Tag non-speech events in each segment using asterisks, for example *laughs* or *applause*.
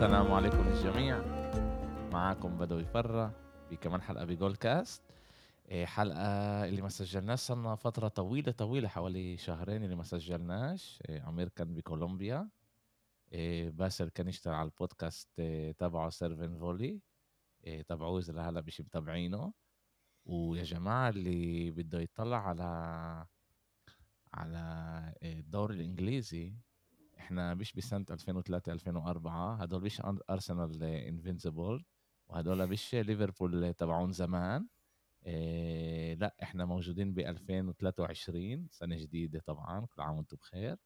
السلام عليكم للجميع معاكم بدوي فرة في كمان حلقة بجول كاست. إيه، حلقة اللي ما سجلناش صرنا فترة طويلة طويلة حوالي شهرين اللي ما سجلناش. إيه، عمير كان بكولومبيا. إيه، باسل كان يشتغل على البودكاست تبعه سيرفن فولي. تبعوه إذا هلا مش متابعينه. ويا جماعة اللي بده يطلع على على الدوري الإنجليزي إحنا مش بسنة 2003 2004 هدول مش ارسنال انفنسبل وهدول مش ليفربول تبعون زمان. إيه لا إحنا موجودين ب 2023 سنة جديدة طبعا كل عام وأنتم بخير.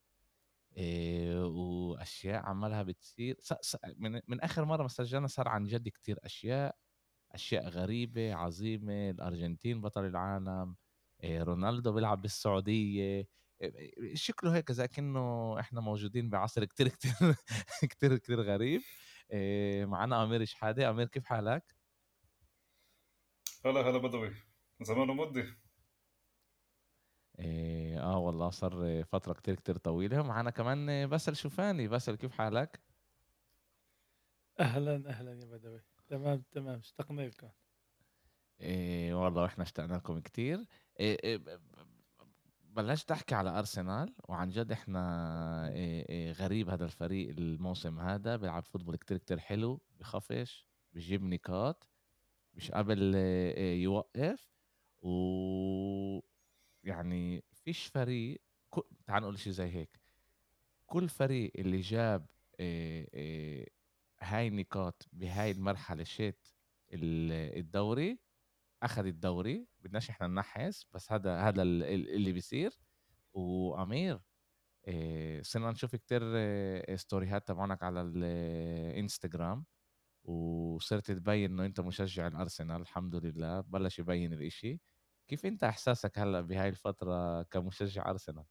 إيه وأشياء عمالها بتصير من, من آخر مرة ما سجلنا صار عن جد كتير أشياء أشياء غريبة عظيمة الأرجنتين بطل العالم إيه رونالدو بيلعب بالسعودية. شكله هيك زي كأنه إحنا موجودين بعصر كتير كتير *laughs* كتير كتير غريب. معنا أمير شحاده أمير كيف حالك؟ هلا هلا بدوي. زمان مدي إيه آه والله صار فترة كتير كتير طويلة. معنا كمان باسل شوفاني. باسل كيف حالك؟ أهلا أهلا يا بدوي. تمام تمام. اشتقنا لكم. إيه والله إحنا اشتقنا لكم كتير. إيه إيه بلشت احكي على أرسنال وعن جد إحنا إيه إيه غريب هذا الفريق الموسم هذا بيلعب football كتير كتير حلو بخوف بيجيب نقاط مش قابل إيه يوقف و يعني فيش فريق تعال نقول شيء زي هيك كل فريق اللي جاب هاي النقاط بهاي المرحلة shit الدوري أخذ الدوري بدناش إحنا ننحس بس هذا هذا اللي بيصير. وأمير إيه صرنا نشوف كتير ستوريهات تبعونك على الانستغرام وصرت تبين إنه أنت مشجع الأرسنال الحمد لله. بلش يبين الإشي. كيف أنت إحساسك هلأ بهاي الفترة كمشجع أرسنال؟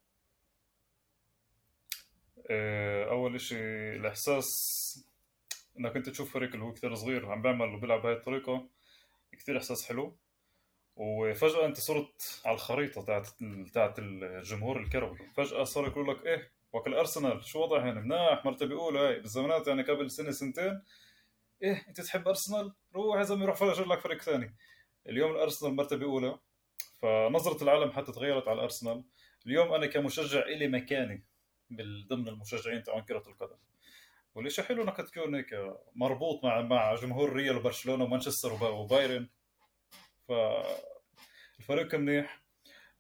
أول إشي الإحساس إنك أنت تشوف فريق اللي هو كثير صغير عم بيعمل وبيلعب بهاي الطريقة كثير إحساس حلو. وفجأة أنت صرت على الخريطة تاعت تاعت الجمهور الكروي. فجأة صار يقول لك إيه وكل ارسنال شو وضع هنا؟ مناح مرتبة أولى. هاي بالزمانات يعني قبل سنة سنتين. إيه أنت تحب أرسنال؟ روح يا زلمة روح فرج لك فريق ثاني. اليوم الأرسنال مرتبة أولى. فنظرة العالم حتى تغيرت على الأرسنال. اليوم أنا كمشجع إلي مكاني ضمن المشجعين تاعون كرة القدم. والشيء حلو انك تكون هيك مربوط مع مع جمهور ريال وبرشلونة ومانشستر وبايرن. فالفريق منيح.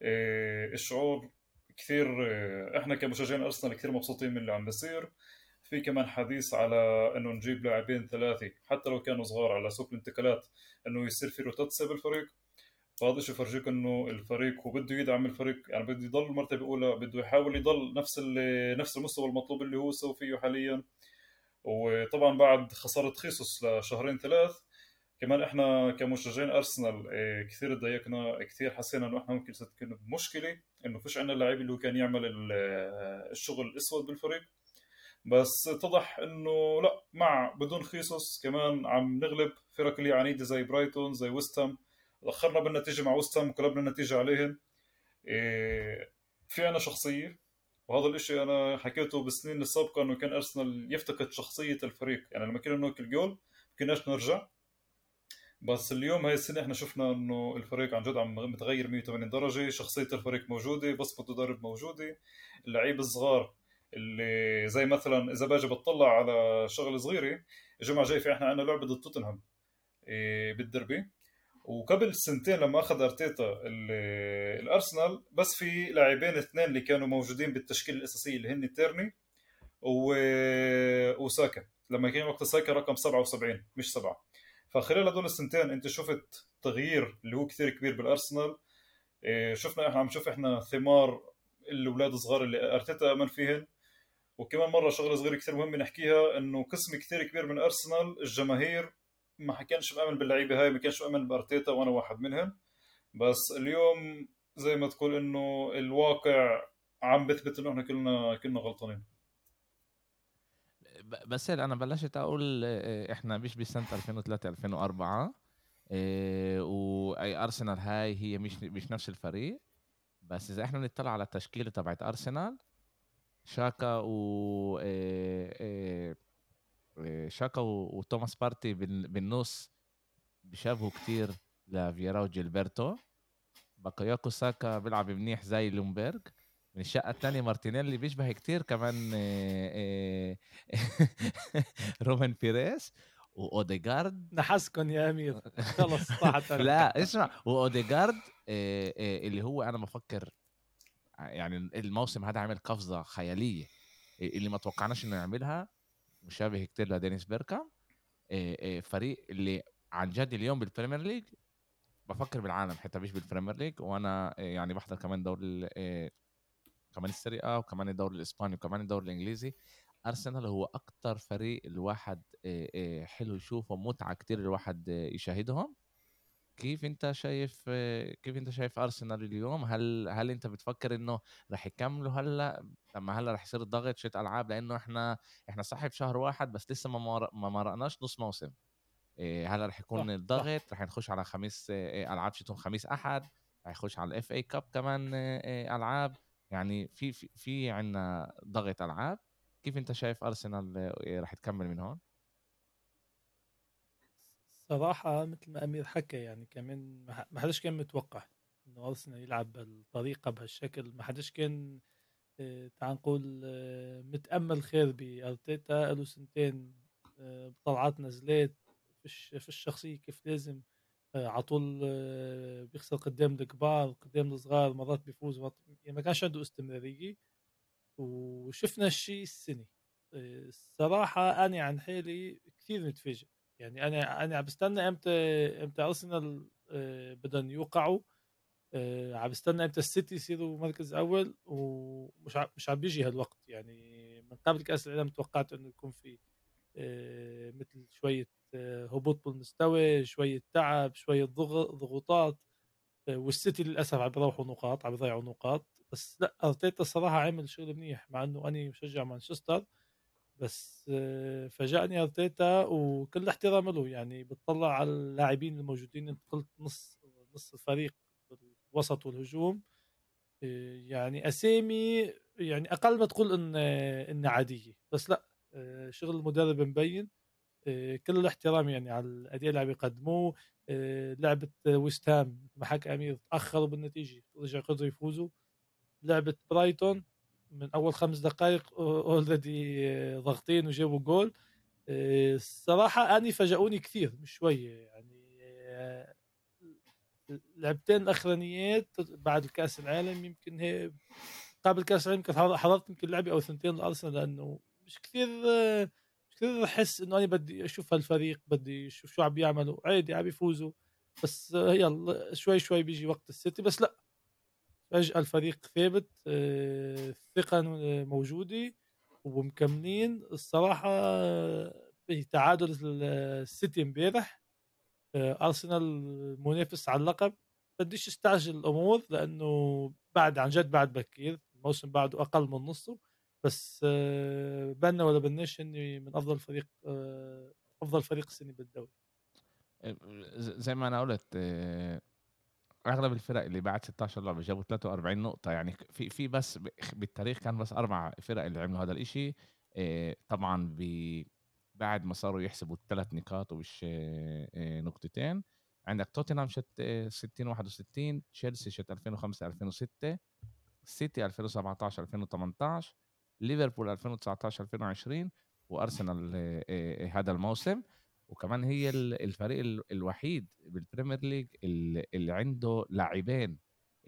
إيه، الشعور كثير إيه، إحنا كمشجعين أرسنال كثير مبسوطين من اللي عم بيصير. في كمان حديث على إنه نجيب لاعبين ثلاثة حتى لو كانوا صغار على سوق الانتقالات إنه يصير في روتاتسيا بالفريق فهذا الشيء يفرجيك إنه الفريق هو بده يدعم الفريق يعني بده يضل مرتبه اولى بده يحاول يضل نفس نفس المستوى المطلوب اللي هو سوى فيه حاليا. وطبعا بعد خسارة خيسوس لشهرين ثلاث كمان إحنا كمشجعين أرسنال إيه، كثير تضايقنا كثير حسينا إنه إحنا ممكن تكون بمشكله إنه فيش عندنا اللعيب اللي هو كان يعمل الشغل الأسود بالفريق. بس اتضح إنه لا مع بدون خيسوس كمان عم نغلب. فرق اللي عنيدة زي برايتون زي ويستهام اخرنا بالنتيجة مع ويستهام وقلبنا النتيجة عليهم. إيه، في عنا شخصية وهذا الإشي أنا حكيته بالسنين السابقة إنه كان أرسنال يفتقد شخصية الفريق. يعني لما كنا ناكل جول كناش نرجع. بس اليوم هاي السنة إحنا شفنا إنه الفريق عن جد عم متغير 180 درجة شخصية الفريق موجودة بصمة المدرب موجودة اللعيبه الصغار اللي زي مثلا إذا باجي بطلع على شغلة صغيرة الجمعة الجاي في إحنا عندنا لعبة ضد توتنهام إيه، بالدربي. وقبل سنتين لما أخذ أرتيتا الأرسنال بس في لاعبين اثنين اللي كانوا موجودين بالتشكيلة الأساسية اللي هن تيرني و... وساكا. لما كان وقت ساكا رقم 77 مش سبعة. فخلال هدول السنتين انت شفت تغيير اللي هو كثير كبير بالأرسنال. إيه، شفنا إحنا عم نشوف إحنا ثمار الأولاد الصغار اللي أرتيتا آمن فيهن. وكمان مرة شغلة صغيرة كثير مهمة نحكيها إنه قسم كثير كبير من أرسنال الجماهير ما كانش مأمن باللعيبة هاي ما كانش مأمن بأرتيتا وأنا واحد منهم. بس اليوم زي ما تقول إنه الواقع عم بثبت إنه إحنا كلنا كلنا غلطانين. بس أنا بلشت أقول إحنا مش بسنة 2003 2004 واي أرسنال هاي هي مش مش نفس الفريق. بس إذا إحنا بنطلع على التشكيلة تبعت أرسنال شاكا و إيه، شاكا وتوماس بارتي بالنص بيشابهوا كتير لفيرا وجيلبرتو. باكاياكو ساكا بيلعب منيح زي لومبرج من الشقة الثانية مارتينيلي بيشبه كتير كمان *laughs* رومان بيريز وأوديجارد. نحسكن يا أمير. خلص طاحت لا اسمع وأوديجارد اللي هو أنا بفكر يعني الموسم هذا عمل قفزة خيالية اللي ما توقعناش إنه يعملها مشابه كتير لدينيس بيركامب فريق اللي عن جد اليوم بال Premier League بفكر بالعالم حتى مش بال Premier League وأنا يعني بحضر كمان دوري كمان السريعه وكمان الدوري الإسباني وكمان الدوري الإنجليزي. أرسنال هو أكتر فريق الواحد حلو يشوفه متعة كتير الواحد يشاهدهم. كيف أنت شايف كيف أنت شايف أرسنال اليوم؟ هل هل أنت بتفكر إنه رح يكملوا هلأ؟ لما هلأ رح يصير الضغط شت ألعاب لأنه إحنا إحنا صاحب شهر واحد بس لسه ما ما مرقناش نص موسم. هلأ رح يكون صح الضغط رح نخش على خميس ألعاب شتون خميس أحد. رح يخش على الاف اي كاب كمان ألعاب. يعني في في, في عندنا ضغط ألعاب. كيف أنت شايف أرسنال رح تكمل من هون؟ صراحة مثل ما أمير حكى يعني كمان ما حدش كان متوقع إنه أرسنال يلعب بالطريقة بهالشكل. ما حدش كان آه، تعال نقول آه، متأمل خير بأرتيتا. له سنتين آه، بطلعات نزلات. فيش فيش شخصية كيف لازم على طول بيخسر قدام الكبار قدام الصغار مرات بيفوز مرات يعني ما كانش عنده استمرارية. وشفنا الشيء السنة الصراحة أنا عن حالي كثير متفاجئ. يعني أنا أنا عم بستنى إمتى إمتى أرسنال آه، بدهم يوقعوا. آه، عم بستنى إمتى السيتي يصيروا مركز أول. ومش مش عم بيجي هالوقت. يعني من قبل كأس العالم توقعت إنه يكون في آه، مثل شوية هبوط بالمستوى شوية تعب شوية ضغوطات والسيتي للأسف عم بيروحوا نقاط عم بيضيعوا نقاط. بس لا أرتيتا الصراحة عمل شغل منيح مع إنه أنا مشجع مانشستر. بس آه، فاجأني أرتيتا وكل احترام له. يعني بتطلع على اللاعبين الموجودين أنت قلت نص نص الفريق الوسط والهجوم. آه، يعني أسامي يعني أقل ما تقول إن ان عادية. بس لا آه، شغل المدرب مبين كل الاحترام يعني على الأداء اللي عم يقدموه. لعبة ويست هام ما حكى أمير تأخروا بالنتيجة رجع قدروا يفوزوا. لعبة برايتون من أول خمس دقائق already ضاغطين وجابوا جول. الصراحة أني فاجئوني كثير مش شوية يعني لعبتين الأخرانيات بعد الكأس العالم يمكن هي قبل كاس العالم كنت حضرت يمكن لعبة أو ثنتين لأرسنال لأنه مش كثير مش كثير احس إنه أنا بدي أشوف هالفريق بدي أشوف شو عم بيعملوا عادي عم يفوزوا. بس يلا شوي شوي بيجي وقت السيتي. بس لا. فجأة الفريق ثابت الثقة آه، موجودة ومكملين. الصراحة بتعادل السيتي امبارح. أرسنال منافس على اللقب. بديش استعجل الأمور لأنه بعد عن جد بعد بكير. الموسم بعده أقل من نصه. بس آه، بنا ولا بناش إني من أفضل فريق أفضل فريق السنة بالدوري. زي ما أنا قلت أغلب الفرق اللي بعد 16 لعبة جابوا 43 نقطة يعني في في بس بالتاريخ كان بس أربع فرق اللي عملوا هذا الإشي. آه، طبعا بعد ما صاروا يحسبوا الثلاث نقاط ومش آه، آه، نقطتين. عندك توتنهام شت 60 61 تشيلسي شت 2005 2006 سيتي 2017 2018 ليفربول 2019 2020 وأرسنال هذا الموسم. وكمان هي الفريق الوحيد بال Premier League اللي عنده لاعبين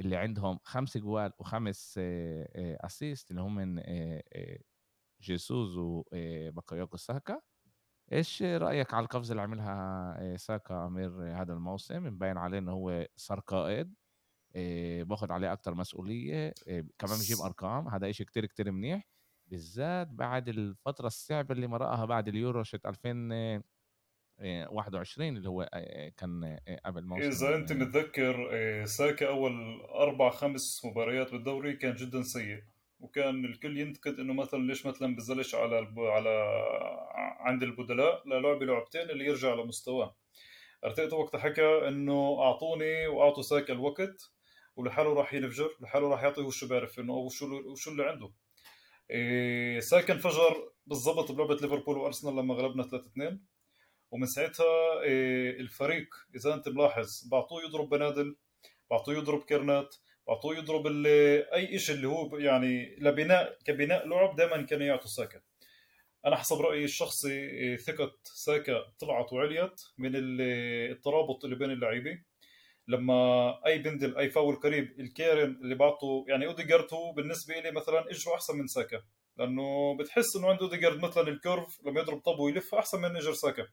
اللي عندهم خمس أجوال وخمس assist اللي هم من جيسوس وبوكايو ساكا. إيش رأيك على القفزة اللي عملها ساكا أمير هذا الموسم؟ مبين عليه إنه هو صار قائد باخذ عليه أكثر مسؤولية كمان بجيب أرقام هذا شيء كتير كتير منيح بالذات بعد الفترة الصعبة اللي مرقها بعد اليورو شت 2000 21 اللي هو كان قبل موسم إذا أنت متذكر ساكا أول أربع خمس مباريات بالدوري كان جدا سيء وكان الكل ينتقد إنه مثلا ليش مثلا بزلش على الب... على عند البدلاء للعب لعبتين اللي يرجع لمستواه. أرتيتا وقتها حكى إنه أعطوني وأعطوا ساكا الوقت ولحاله راح ينفجر لحاله راح يعطي وشو بيعرف إنه وشو وشو اللي عنده. إيه ساكا انفجر بالضبط بلعبة ليفربول وأرسنال لما غلبنا 3 2 ومن ساعتها إيه، الفريق إذا أنت ملاحظ بعطوه يضرب بنادل بعطوه يضرب كيرنات بعطوه يضرب أي شيء اللي هو يعني لبناء كبناء لعب دائما كانوا يعطوا ساكا أنا حسب رأيي الشخصي إيه، ثقة ساكا طلعت وعليت من الترابط اللي بين اللعيبه لما أي بندل أي فاول قريب الكيرن اللي بعطه يعني اوديجارد هو بالنسبة لي مثلا إجره أحسن من ساكا. لأنه بتحس إنه عنده اوديجارد مثلا الكيرف لما يضرب طب ويلف أحسن من إجر ساكا.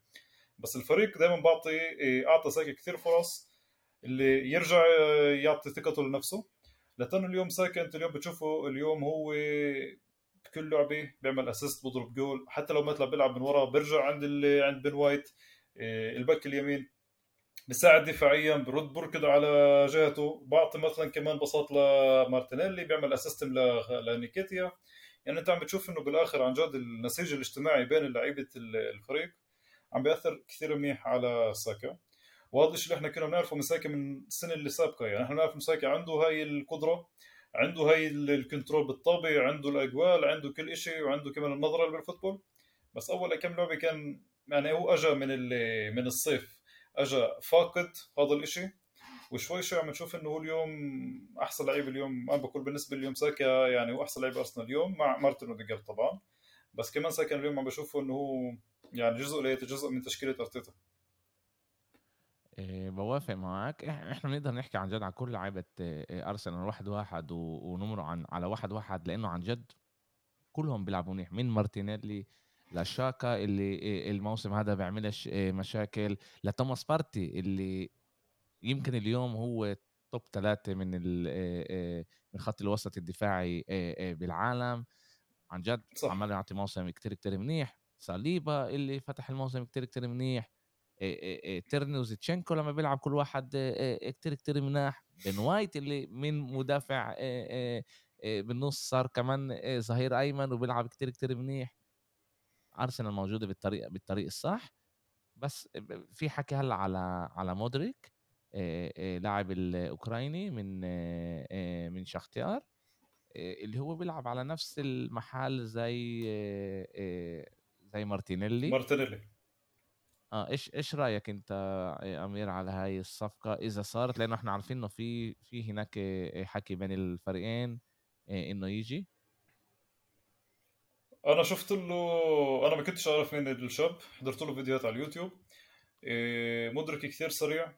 بس الفريق دائما بعطي إيه، أعطى ساكا كثير فرص اللي يرجع يعطي ثقته لنفسه. لأنه اليوم ساكا أنت اليوم بتشوفه اليوم هو بكل لعبة بيعمل assist بضرب جول. حتى لو مثلا بيلعب من ورا بيرجع عند عند بن وايت إيه، الباك اليمين. بيساعد دفاعيا برد بركض على جهته. بعطي مثلا كمان باصات لمارتينيلي بيعمل assist لنكيتيا يعني أنت عم بتشوف إنه بالآخر عن جد النسيج الاجتماعي بين لعيبة الفريق عم بيأثر كثير منيح على ساكا. وهذا الشيء اللي إحنا كنا بنعرفه من ساكا من السنة اللي سابقة. يعني إحنا بنعرف ساكا عنده هاي القدرة عنده هاي ال control بالطابة عنده الأجوال عنده كل شيء وعنده كمان النظرة بال football بس أول كم لعبة كان يعني هو اجى من من الصيف. اجى فاقد هذا الإشي وشوي شوي عم نشوف إنه هو اليوم أحسن لعيب اليوم. أنا بقول بالنسبة اليوم ساكا يعني هو أحسن لعيب أرسنال اليوم مع مارتن أوديجارد طبعا. بس كمان ساكا اليوم عم بشوفه إنه هو يعني جزء ليت جزء من تشكيلة أرتيتا. إيه بوافق معك إحنا بنقدر نحكي عن جد عن كل لعيبة إيه أرسنال واحد واحد ونمر عن على واحد واحد لأنه عن جد كلهم بيلعبوا منيح. من مارتينيلي لشاكا اللي الموسم هذا بيعملش مشاكل. لتوماس بارتي اللي يمكن اليوم هو top ثلاثة من من خط الوسط الدفاعي بالعالم. عن جد. عمال يعطي موسم كتير كتير منيح. صليبا اللي فتح الموسم كتير كتير منيح. تيرني وزيتشينكو لما بيلعب كل واحد كتير كتير منيح بن وايت اللي من مدافع بالنص صار كمان ظهير أيمن وبيلعب كتير كتير منيح. ارسنال موجودة بالطريقة بالطريق الصح. بس في حكي هلأ على على مودريك لاعب الأوكراني من من شختار اللي هو بيلعب على نفس المحل زي زي مارتينيلي. مارتينيلي. آه إيش إيش رأيك أنت أمير على هاي الصفقة؟ إذا صارت لأنه إحنا عارفين إنه في في هناك حكي بين الفريقين إنه يجي. أنا شفت له أنا ما كنتش اعرف مين الشاب حضرت له فيديوهات على اليوتيوب. إيه، مودريك كثير سريع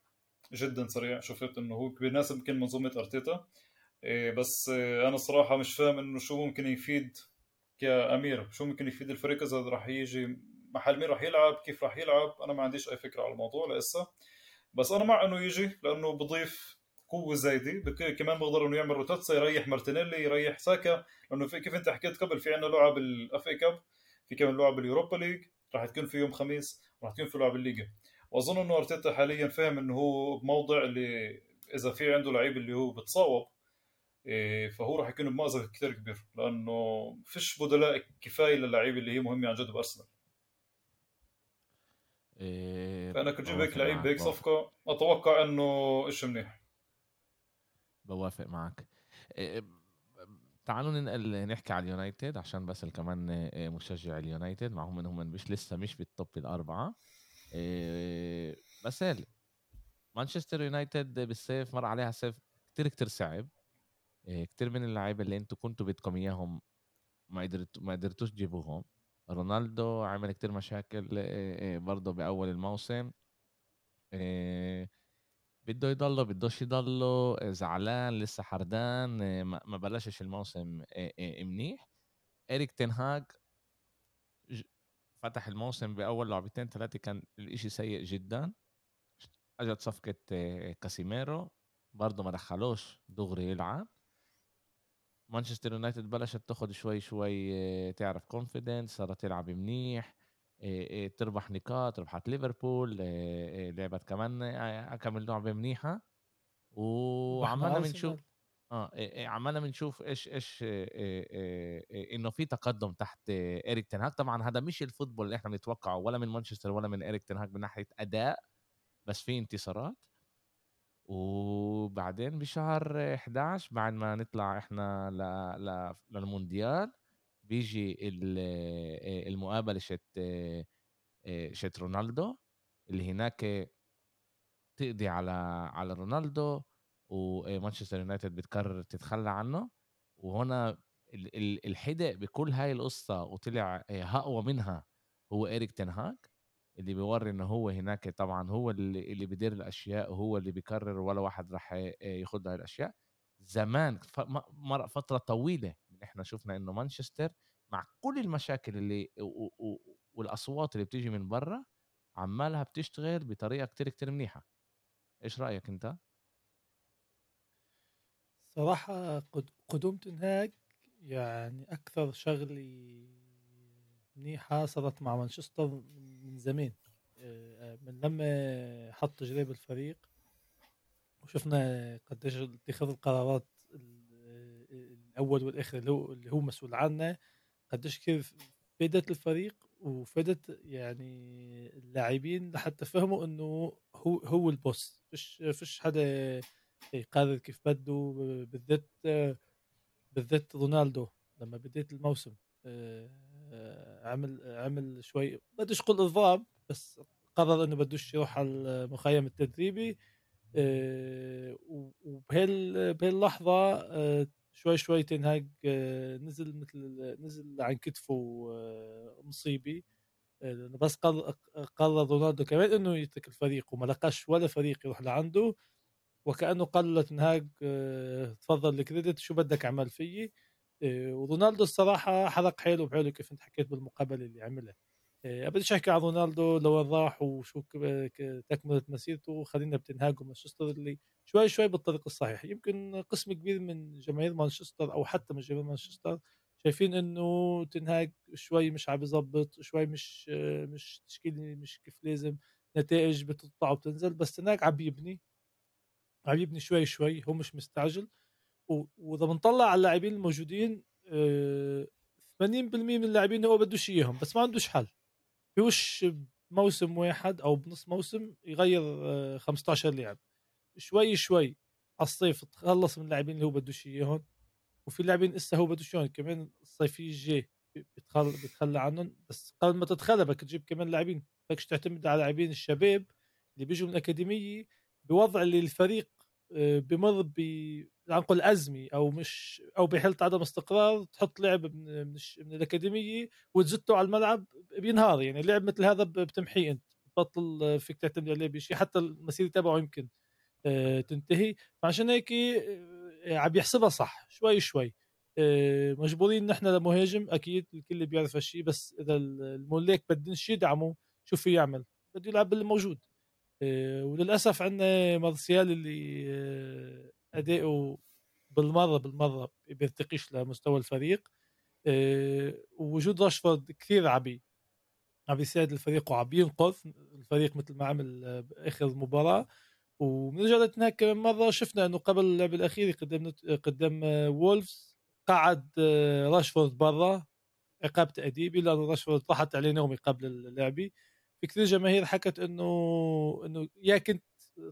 جدا سريع. شفت إنه هو بيناسب يمكن منظومة أرتيتا. إيه، بس أنا صراحة مش فاهم إنه شو ممكن يفيد كأمير شو ممكن يفيد الفريق إذا راح يجي محل مين راح يلعب كيف راح يلعب. أنا ما عنديش أي فكرة على الموضوع لسه. بس أنا مع إنه يجي لأنه بضيف قوة زايدة. كمان بقدر إنه يعمل רוטציה يريح مارتينيلي يريح ساكا. لأنه في كيف أنت حكيت قبل في عندنا لعب ال FA Cup في كمان لعب ال Europa League. راح تكون في يوم خميس راح تكون في لعب ال ליגה وأظن إنه أرتيتا حاليا فاهم إنه هو بموضع اللي إذا في عنده لعيب اللي هو بتصاوب إيه، فهو راح يكون بمأزق كثير كبير. لأنه فيش بدلاء كفاية للعيبه اللي هي مهمه عن جد بأرسنال. إيه فأنا كنت جيب هيك لعيب بهيك صفقة. أتوقع إنه شيء منيح. بوافق معك تعالوا ننقل نحكي على اليونايتد عشان بس كمان مشجع اليونايتد معهم انهم مش لسه مش بال top الأربعة. بس مانشستر يونايتد بالصيف مر عليها صيف كتير كتير صعب. كتير من اللعيبة اللي أنتم كنتوا بدكم إياهم ما قدرت ما قدرتوش تجيبوهم. رونالدو عمل كتير مشاكل برضه بأول الموسم. بده يضله بدوش يضله زعلان لسه حردان ما بلشش الموسم منيح. إريك تنهاج فتح الموسم بأول لعبتين ثلاثة كان الإشي سيء جدا. أجت صفقة كاسيميرو برضه ما دخلوش دغري يلعب. مانشستر يونايتد بلشت تاخد شوي شوي تعرف confidence صارت تلعب منيح. تربح نقاط ربحت ليفربول لعبت كمان كم لعبه منيحه وعمالنا بنشوف آه عمالنا بنشوف إيش إيش إنه في تقدم تحت اريك تنهاك طبعا هذا مش ال football اللي إحنا بنتوقعه ولا من مانشستر ولا من اريك تنهاك من ناحية أداء بس في انتصارات. وبعدين بشهر 11 بعد ما نطلع إحنا ل... ل... للمونديال بيجي المقابلة شت شت رونالدو اللي هناك تقضي على على رونالدو ومانشستر يونايتد بتقرر تتخلى عنه. وهنا الحدق بكل هاي القصة وطلع أقوى منها هو إيريك تنهاج اللي بيوري إنه هو هناك طبعا هو اللي, اللي بيدير الأشياء وهو اللي بيقرر ولا واحد راح ياخذ هاي الأشياء. زمان فترة طويلة إحنا شفنا إنه مانشستر مع كل المشاكل اللي والأصوات اللي بتيجي من برا عمالها بتشتغل بطريقة كتير كتير منيحة. إيش رأيك أنت؟ صراحة قدوم تنهاج يعني أكثر شغلة منيحة صارت مع مانشستر من زمان. آه، من لما حط تجربة الفريق وشفنا قديش اتخاذ القرارات الأول والآخر اللي هو اللي هو مسؤول عنه قديش كيف فادت الفريق وفادت يعني اللاعبين لحتى فهموا إنه هو هو البوس. فيش فيش حدا يقرر كيف بده بالذات بالذات رونالدو لما بديت الموسم. آه، عمل عمل شوي بدوش يقول اضراب بس قرر إنه بدوش يروح على المخيم التدريبي. آه، وبهال بهاللحظة آه، شوي شوي تنهاج نزل مثل نزل عن كتفه مصيبي بس قرر رونالدو كمان إنه يترك الفريق وما لقاش ولا فريق يروح لعنده وكأنه قال لتنهاج تفضل الكريدت شو بدك اعمل فيي؟ آه، ورونالدو الصراحة حرق حيله بحيله كيف انت حكيت بالمقابلة اللي عملها. بديش احكي عن رونالدو لوين راح وشو تكملة مسيرته. خلينا بتنهاج ومانشستر اللي شوي شوي بالطريق الصحيح. يمكن قسم كبير من جماهير مانشستر أو حتى من جماهير مانشستر شايفين إنه تنهاج شوي مش عم يظبط شوي مش مش تشكيل مش كيف لازم نتائج بتطلع وبتنزل. بس تنهاج عم يبني عم يبني شوي شوي. هو مش مستعجل. وإذا بنطلع على اللاعبين الموجودين 80% آه، من اللاعبين هو بدوش إياهم. بس ما عندوش حل. فيوش موسم واحد أو بنص موسم يغير 15 آه، لاعب شوي شوي. الصيف تخلص من اللاعبين اللي هو بدوش اياهم وفي لاعبين لسه هو بدوش اياهم كمان الصيفيه الجاي بتخلى بتخلى عنهم بس قبل ما تتخلى بدك تجيب كمان لاعبين. بدكش تعتمد على لاعبين الشباب اللي بيجوا من الأكاديمية بوضع اللي الفريق آه، بمر نقول ازمه أو مش أو بحاله عدم استقرار تحط لعب من, من, الأكاديمية وتزته على الملعب بينهار. يعني لعب مثل هذا بتمحيه أنت بطل فيك تعتمد عليه بشيء حتى المسيرة تبعه يمكن آه، تنتهي. فعشان هيك آه، عم يحسبها صح شوي شوي. مجبورين نحن لمهاجم أكيد الكل بيعرف هالشيء بس إذا الملاك بدنش يدعموا شو في يعمل؟ بده يلعب باللي موجود آه، وللأسف عندنا مارسيال اللي آه، اداؤه بالمرة بالمرة بيرتقيش لمستوى الفريق. آه، ووجود راشفورد كثير عبي. عم يساعد الفريق وعم ينقذ الفريق مثل ما عمل باخر مباراة. وبنرجع لتنهاك كمان مرة شفنا إنه قبل اللعب الأخير قدام قدام وولفز قعد راشفورد برا عقاب تأديبي لأنه راشفورد طاحت عليه نومي قبل اللعبه في كثير جماهير حكت انه إنه يا كنت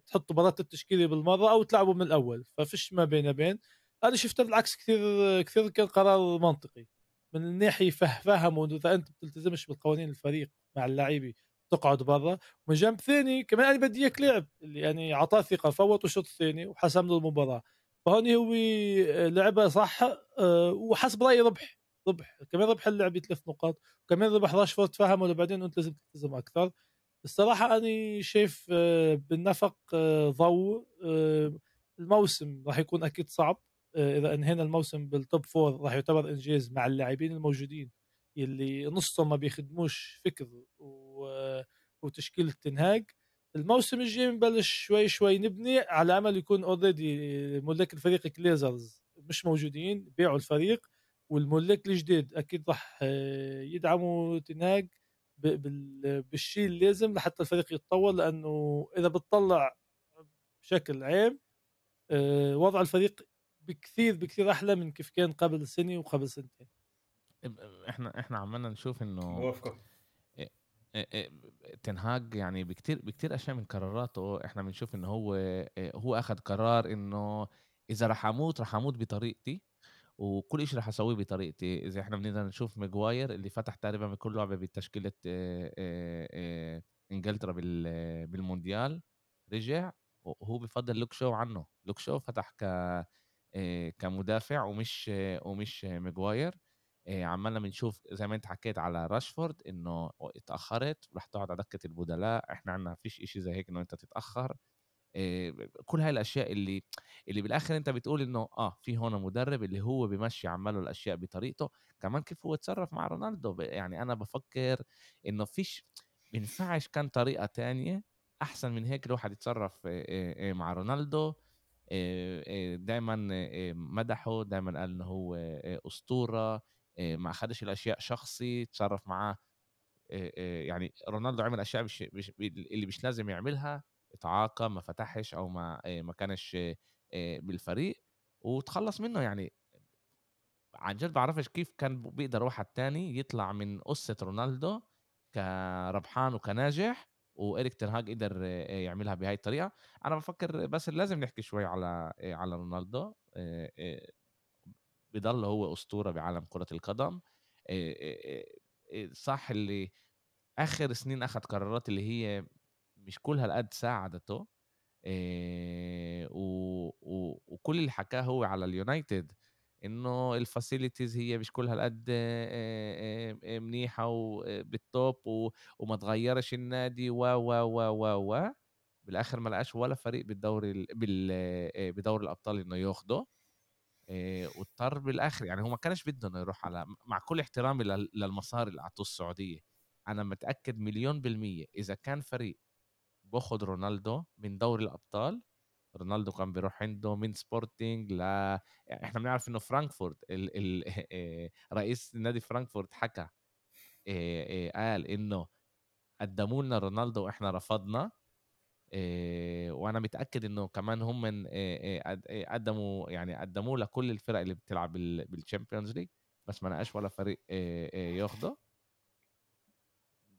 تحط مباراه التشكيلة بالمرة أو تلعبوا من الأول ففيش ما بين بين. أنا شفته بالعكس كثير كثير كان قرار منطقي من الناحيه فهموا إنه إذا أنت بتلتزمش بالقوانين الفريق مع اللعيبه تقعد برا. ومن جنب ثاني كمان أنا بدي إياك لعب اللي يعني اعطاه ثقة فوت الشوط الثاني وحسم له المباراة. فهون هو لعبة صح آه، وحسب رايي ربح ربح. كمان ربح اللعبه ثلاث نقاط وكمان ربح راشفورد تفهموا بعدين أنت لازم تلتزم أكثر. الصراحة أنا شايف آه، بالنفق آه، ضوء آه، الموسم راح يكون أكيد صعب إذا أنهينا الموسم بال top four راح يعتبر إنجاز مع اللاعبين الموجودين يلي نصهم ما بيخدموش فكر. وتشكيلة تنهاج الموسم الجاي بنبلش شوي شوي نبني على أمل يكون already ملاك الفريق Glazers مش موجودين بيعوا الفريق والملاك الجديد أكيد راح يدعموا تنهاج بالشيء اللازم لحتى الفريق يتطور لأنه إذا بتطلع بشكل عام آه، وضع الفريق بكثير بكثير أحلى من كيف كان قبل سنة وقبل سنتين. إحنا إحنا عمالنا نشوف إنه موافقة. تنهاج يعني بكتير بكتير أشياء من قراراته. إحنا بنشوف إنه هو هو أخذ قرار إنه إذا رح أموت رح أموت بطريقتي. وكل شيء رح أسويه بطريقتي. إذا إحنا بنقدر نشوف ماجواير اللي فتح تقريبا بكل لعبة بتشكيلة إنجلترا بالمونديال رجع وهو بفضل لوك شو عنه. لوك شو فتح ك كمدافع ومش ومش ماجواير. عمالنا بنشوف زي ما أنت حكيت على راشفورد إنه اتأخرت رح تقعد على دكة البدلاء. إحنا عندنا فيش إشي زي هيك إنه أنت تتأخر. كل هاي الأشياء اللي اللي بالآخر أنت بتقول إنه آه في هون مدرب اللي هو بمشي عماله الأشياء بطريقته كمان كيف هو تصرف مع رونالدو؟ يعني أنا بفكر إنه فيش بينفعش كان طريقة تانية أحسن من هيك الواحد يتصرف مع رونالدو. دائما مدحه دائما قال إنه هو أسطورة ما اخذش الأشياء شخصي تصرف معاه. يعني رونالدو عمل أشياء اللي مش لازم يعملها. اتعاقى ما فتحش أو ما ما كانش بالفريق وتخلص منه يعني. عن جد بعرفش كيف كان بيقدر واحد تاني يطلع من قصة رونالدو كربحان وكناجح وإريك تنهاج قدر يعملها بهاي الطريقة. أنا بفكر بس لازم نحكي شوي على على رونالدو بضل هو أسطورة بعالم كرة القدم صح اللي آخر سنين أخذ قرارات اللي هي مش كل هالقد ساعدته إيه و... و... وكل اللي حكاه هو على اليونايتد إنه ال facilities هي مش كل هالقد منيحة وبال top و... وما تغيرش النادي و و و و و بالآخر ما لقاش ولا فريق بالدوري بال... بدوري الأبطال إنه ياخده واضطر بالآخر يعني هو ما كانش بده إنه يروح على مع كل احترامي للمصاري اللي أعطوه السعودية أنا متأكد مليون بالمية إذا كان فريق باخد رونالدو من دوري الأبطال رونالدو كان بيروح عنده من سبورتينج ل إحنا بنعرف إنه فرانكفورت ال... ال... *laughs* رئيس نادي فرانكفورت حكى قال إنه قدموا لنا رونالدو وإحنا رفضنا وأنا متأكد إنه كمان هم من قدموا يعني قدموه لكل الفرق اللي بتلعب بال Champions League بس ما لقاش ولا فريق ياخده.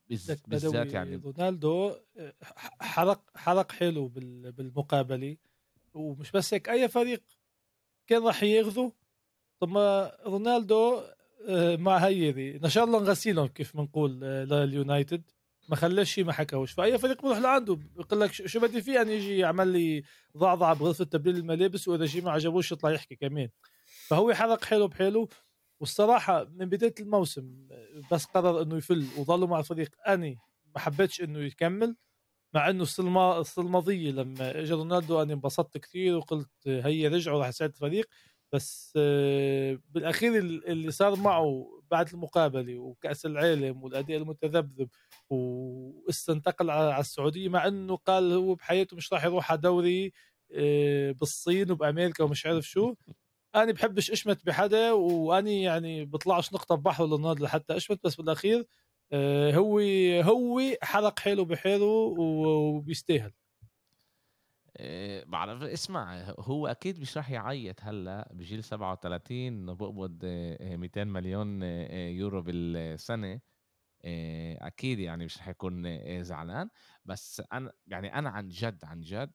بالذات يعني. رونالدو آه، حرق حرق حلو بالمقابلة. ومش بس هيك أي فريق كان راح ياخذه طب ما رونالدو آه، مع هيري نشر لهم غسيلهم كيف بنقول آه، لليونايتد. ما خلاش شيء ما حكاوش. فأي فريق بروح لعنده بيقول لك شو بدي فيه ان يجي يعمل لي ضعضعه بغرفه تبديل الملابس وإذا شيء ما عجبوش يطلع يحكي كمان. فهو حرق حلو بحاله والصراحة من بداية الموسم بس قرر إنه يفل وظلوا مع الفريق أني ما حبيتش إنه يكمل مع إنه السنة الماضية لما اجى رونالدو أنا انبسطت كثير وقلت هي رجعوا راح يساعد الفريق بس آه، بالأخير اللي صار معه بعد المقابلة وكأس العالم والأداء المتذبذب واستنتقل على السعودية مع إنه قال هو بحياته مش راح يروح على دوري آه، بالصين وبأمريكا ومش عارف شو أنا بحبش إشمت بحدا وأني يعني بطلعش نقطة ببحر رونالدو لحتى إشمت بس بالأخير آه، هو هو حرق حاله بحاله وبيستاهل. إيه بعرف اسمع هو أكيد مش راح يعيط هلأ بجيل 37 بقبض 200 آه، مليون آه، يورو بالسنة. أكيد يعني مش راح يكون زعلان. بس أنا يعني أنا عن جد عن جد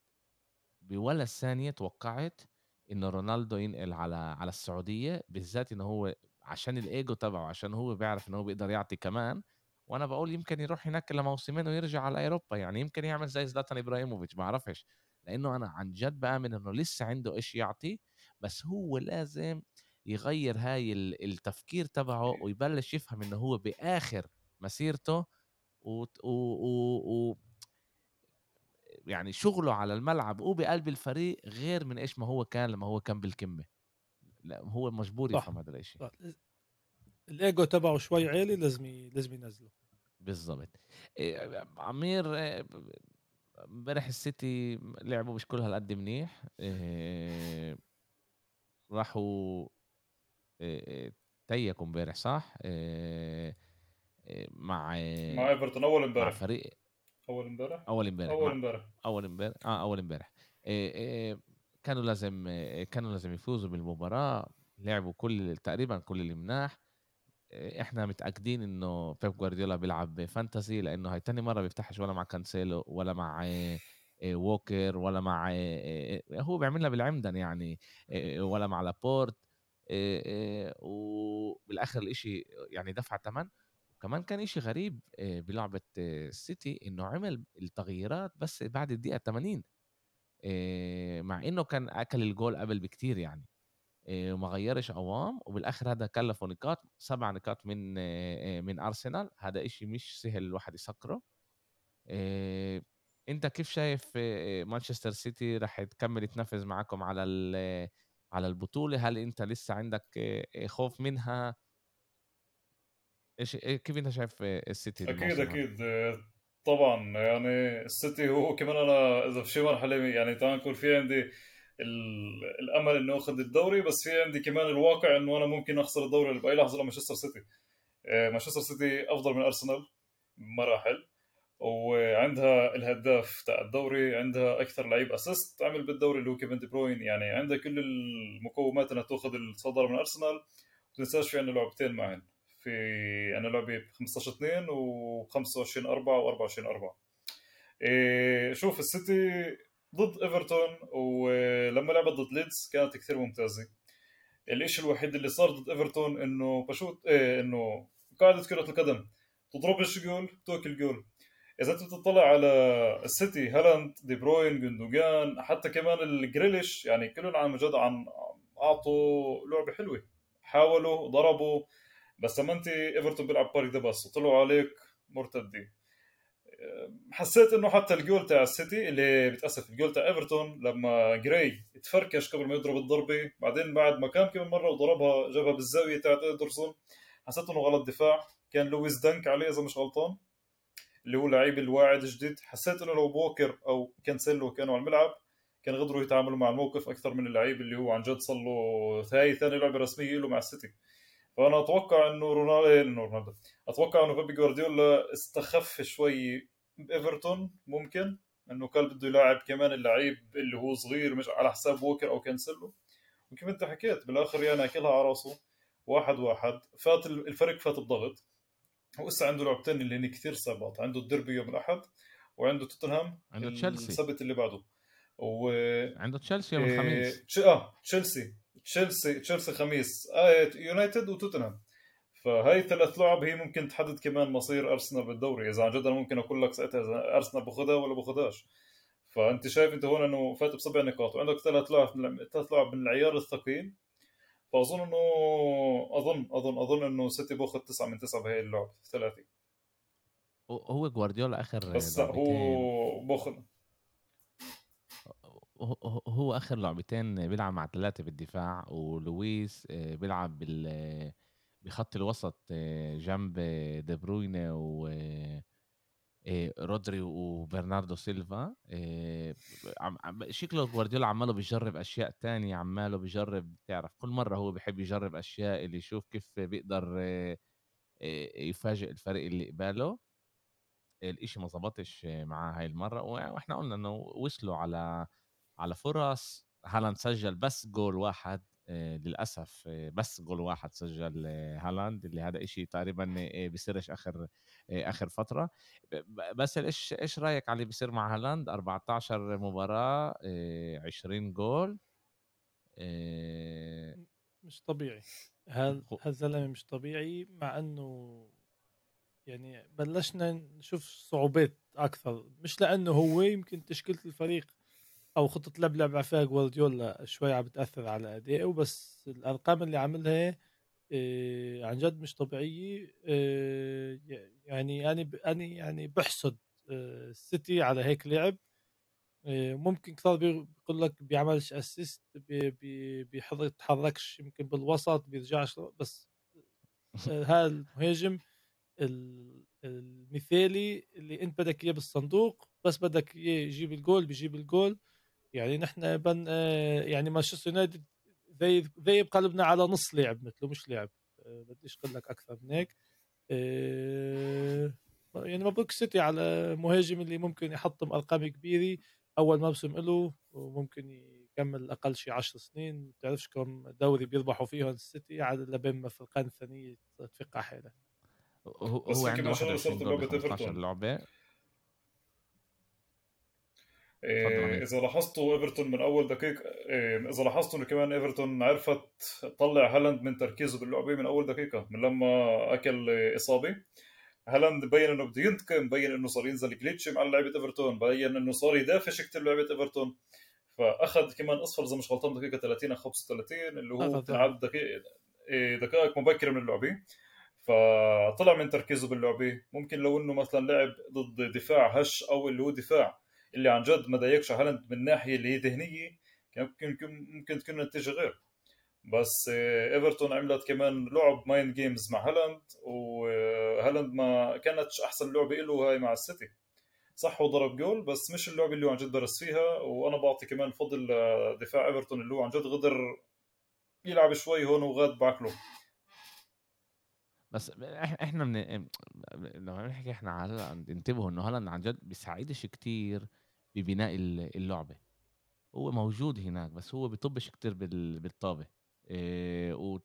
بولا ثانية توقعت انه رونالدو ينقل على على السعودية بالذات انه هو عشان الإيجو تبعه عشان هو بيعرف انه هو بيقدر يعطي كمان. وأنا بقول يمكن يروح هناك لموسمين ويرجع على أوروبا يعني يمكن يعمل زي زلاتان إبراهيموفيتش ما بعرفش لأنه أنا عن جد بآمن إنه لسه عنده إيش يعطي بس هو لازم يغير هاي التفكير تبعه ويبلش يفهم إنه هو بآخر مسيرته و, و... و... و... يعني شغله على الملعب وبقلب الفريق غير من إيش ما هو كان لما هو كان بالكمة. لا هو مجبور يفهم هذا الشيء الإيجو تبعه شوي عالي لازم لازم ينزله. بالضبط. إيه عمير إيه، امبارح السيتي لعبوا مش كل هالقد منيح. إيه راحوا تيكوا امبارح صح؟ مع مع إيفرتون أول امبارح. مع فريق أول امبارح؟ أول امبارح. أول امبارح. أول امبارح. آه أول امبارح. إيه إيه كانوا لازم إيه كانوا لازم يفوزوا بالمباراة. لعبوا كل تقريبا كل المناح إحنا متأكدين إنه بيب جوارديولا بيلعب fantasy لأنه هاي تاني مرة بيفتحش ولا مع كانسيلو ولا مع ووكر ولا مع هو بيعملها بالعمد يعني ولا مع لابورت. وبالآخر الإشي يعني دفع ثمن وكمان كان إشي غريب بلعبة السيتي إنه عمل التغييرات بس بعد الدقيقة 80 مع إنه كان أكل الجول قبل بكتير يعني وما غيرش عوام وبالآخر هذا كلفه نقاط سبع نقاط من من ارسنال هذا إشي مش سهل الواحد يسكره أنت كيف شايف مانشستر سيتي راح تكمل تنفذ معكم على على البطولة؟ هل أنت لسه عندك خوف منها؟ إيش كيف أنت شايف السيتي أكيد أكيد. طبعا يعني السيتي هو كمان أنا إذا في شي مرحله يعني تعال نقول في عندي الأمل إنه اخذ الدوري بس في عندي كمان الواقع إنه أنا ممكن أخسر الدوري باي لحظة لمانشستر سيتي. مانشستر سيتي أفضل من أرسنال بمراحل وعندها الهداف تاع الدوري عندها أكثر لعيب assist عمل بالدوري اللي هو كيفن دي بروين. يعني عندها كل المقومات إنها تاخذ الصدارة من أرسنال. ما تنساش في عندنا لعبتين معهم في أنا لعبه 15 2 و25 4 و24 4 إيه شوف السيتي ضد إيفرتون ولما لعبت ضد ليدز كانت كثير ممتازة. الشيء الوحيد اللي صار ضد إيفرتون إنه بشوت إيه إنه قاعدة كرة القدم. تضربش جول؟ تاكل جول إذا أنت بتطلع على السيتي هالاند دي بروين جندوجان حتى كمان الجريليش يعني كلهم عن جد عن أعطوا لعبة حلوة. حاولوا ضربوا. بس لما أنت إيفرتون بيلعب park bus وطلعوا عليك مرتدين. حسيت إنه حتى الجول تاع السيتي اللي بتأسف الجول تاع إيفرتون لما جراي تفركش قبل ما يضرب الضربة بعدين بعد ما كان كم مرة وضربها جابها بالزاوية تاعت ادرسون حسيت إنه غلط دفاع. كان لويس دنك عليه إذا مش غلطان اللي هو لعيب الواعد جديد. حسيت إنه لو ووكر أو كانسيلو كانوا على الملعب كان قدروا يتعاملوا مع الموقف أكثر من اللعيب اللي هو عن جد صار له هاي ثاني لعبة رسمية له مع السيتي. فأنا أتوقع إنه رونالدو إيه، إنه رونالدو. أتوقع إنه بيب جوارديولا استخف شوي بإيفرتون ممكن. إنه كان بده يلاعب كمان اللعيب اللي هو صغير مش على حساب ووكر أو كانسلو وكيف انت حكيت بالآخر يعني أكلها على راسه. واحد واحد. فات الفريق فات بضغط. ولسه عنده لعبتين اللي هن كثير صعبات عنده الدربي يوم الأحد وعنده توتنهام عنده تشيلسي. السبت اللي بعده. و عنده تشيلسي يوم الخميس. آه تشيلسي. تشيلسي تشيلسي خميس. آه يونايتد وتوتنهام. فهي ثلاث لعب هي ممكن تحدد كمان مصير أرسنال بالدوري. إذا عن جد أنا ممكن أقول لك ساعتها إذا أرسنال باخذها ولا باخذهاش فأنت شايف أنت هون إنه فات بسبع نقاط. وعندك ثلاث لعب ثلاث لعب من العيار الثقيل. فأظن إنه أظن أظن أظن إنه سيتي باخذ تسعة من تسعة بهي اللعب ثلاثة. هو جوارديولا آخر بس هو باخذ هو آخر لعبتين بيلعب مع ثلاثة بالدفاع ولويس آه، بيلعب بال بخط الوسط آه، جنب دي بروينة و آه، رودري وبرناردو سيلفا. شكله جوارديولا عماله بيجرب أشياء تانية عماله بيجرب تعرف كل مرة هو بيحب يجرب أشياء اللي يشوف كيف بيقدر يفاجئ الفريق اللي قباله. الإشي ما ظبطش معاه هاي المرة وإحنا قلنا إنه وصلوا على على فرص هالاند سجل بس جول واحد آه، للأسف آه، بس جول واحد سجل آه، هالاند اللي هذا إشي تقريبا بيصيرش آخر آخر فترة. بس إيش إيش رأيك على اللي بيصير مع هالاند؟ 14 مباراة 20 جول. مش طبيعي. هالزلمه مش طبيعي مع إنه يعني بلشنا نشوف صعوبات أكثر. مش لأنه هو يمكن تشكيلة الفريق أو خطة لعب لعب فيها جوارديولا شوي عم بتأثر على أدائه بس الأرقام اللي عاملها إيه عن جد مش طبيعية. إيه يعني أنا أنا يعني بحسد إيه السيتي على هيك لعب. ممكن كثار بيقول لك بيعملش assist بي بيتحركش يمكن بالوسط بيرجعش بس *laughs* هذا المهاجم المثالي اللي إنت بدك إياه بالصندوق بس بدك إياه يجيب الجول بيجيب الجول. يعني نحن بن آه، يعني مانشستر يونايتد زي زي بقلبنا على نص لعب مثله مش لعب آه، بديش أقول لك أكثر من هيك. آه، يعني مبروك سيتي على مهاجم اللي ممكن يحطم أرقام كبيرة. أول موسم له وممكن يكمل أقل شيء 10 سنين. ما بتعرفش كم دوري بيربحوا فيهم السيتي على لبين ما الفرقان الثانية تفقع حالها. هو عنده 21 دوري 15 لعبة. إذا لاحظتوا إيفرتون من أول دقيقة إيه إذا لاحظتوا انه كمان إيفرتون عرفت تطلع هالاند من تركيزه باللعبة من أول دقيقة من لما أكل إصابة. هالاند بين إنه بده ينتقم بين إنه صار ينزل جليتش مع لعبة إيفرتون بين إنه صار يدافش كثير لعبة إيفرتون. فأخذ كمان إصفر إذا مش غلطان دقيقة 30 أو 35 اللي هو بتنعد دقيقه إيه، دقائق مبكرة من اللعبة. فطلع من تركيزه باللعبة. ممكن لو إنه مثلا لعب ضد دفاع هش أو اللي هو دفاع. اللي عن جد ما ضايقش هالاند من ناحية اللي هي ذهنية ممكن ممكن تكون النتيجه غير. بس آه، إيفرتون عملت كمان لعب mind games مع هالاند وهالاند ما كانتش أحسن لعبة له هاي مع السيتي. صح هو ضرب جول بس مش اللعبة اللي هو عن جد درس فيها وأنا بعطي كمان فضل لدفاع إيفرتون اللي هو عن جد قدر يلعب شوي هون وغاد بعقله بس إحنا من لما بنحكي إحنا على انتبهوا انه هالاند عن جد بيساعدش كتير ببناء اللعبة. هو موجود هناك بس هو بيطبش كتير بالطابة.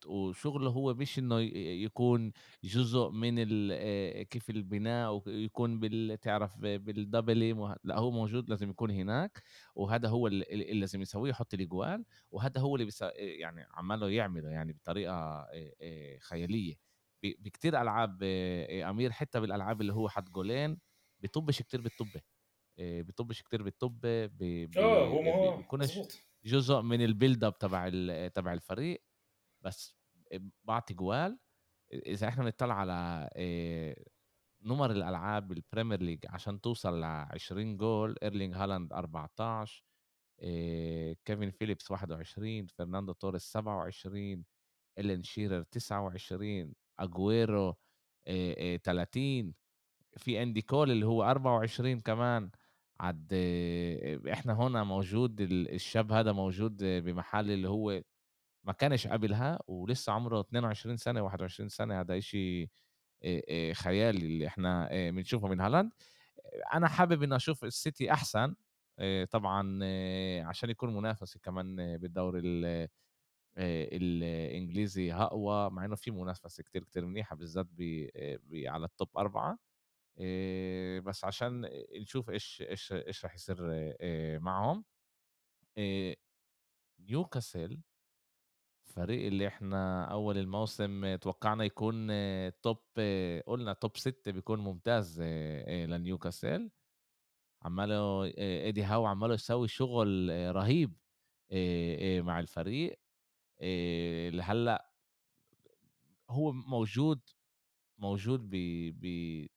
وشغله هو مش إنه يكون جزء من كيف البناء ويكون تعرف بالدبل لا هو موجود لازم يكون هناك. وهذا هو اللي لازم يسويه يحط الإجوال. وهذا هو اللي يعني عماله يعمله يعني بطريقة خيالية. بكتير ألعاب أمير حتى بالألعاب اللي هو حط جولين بيطبش كتير بالطبه بيطبش كتير بالطبه آه هو بيكونش جزء من ال build up تبع تبع الفريق بس بعطي جوال. إذا إحنا بنطلع على نمر الألعاب بالبريمير ليج عشان توصل ل 20 جول إيرلينج هالاند 14 كيفن فيليبس 21 فرناندو توريس 27 إلين شيرر 29 اجويرو 30 في اندي كول اللي هو 24 كمان عد إحنا هنا موجود الشاب هذا موجود بمحل اللي هو ما كانش قبلها ولسه عمره 22 سنة 21 سنة هذا شيء خيالي اللي إحنا بنشوفه من هالاند. أنا حابب إني أشوف السيتي أحسن طبعا عشان يكون منافسي كمان بالدوري الإنجليزي اقوى مع إنه في منافسة كتير كتير منيحة بالذات على ال top أربعة. بس عشان نشوف إيش إيش إيش راح يصير معهم. نيوكاسل فريق اللي إحنا أول الموسم توقعنا يكون top قلنا top ستة بيكون ممتاز لنيوكاسل. عماله إيدي هاو عماله يسوي شغل رهيب مع الفريق. لهلا هو موجود موجود ب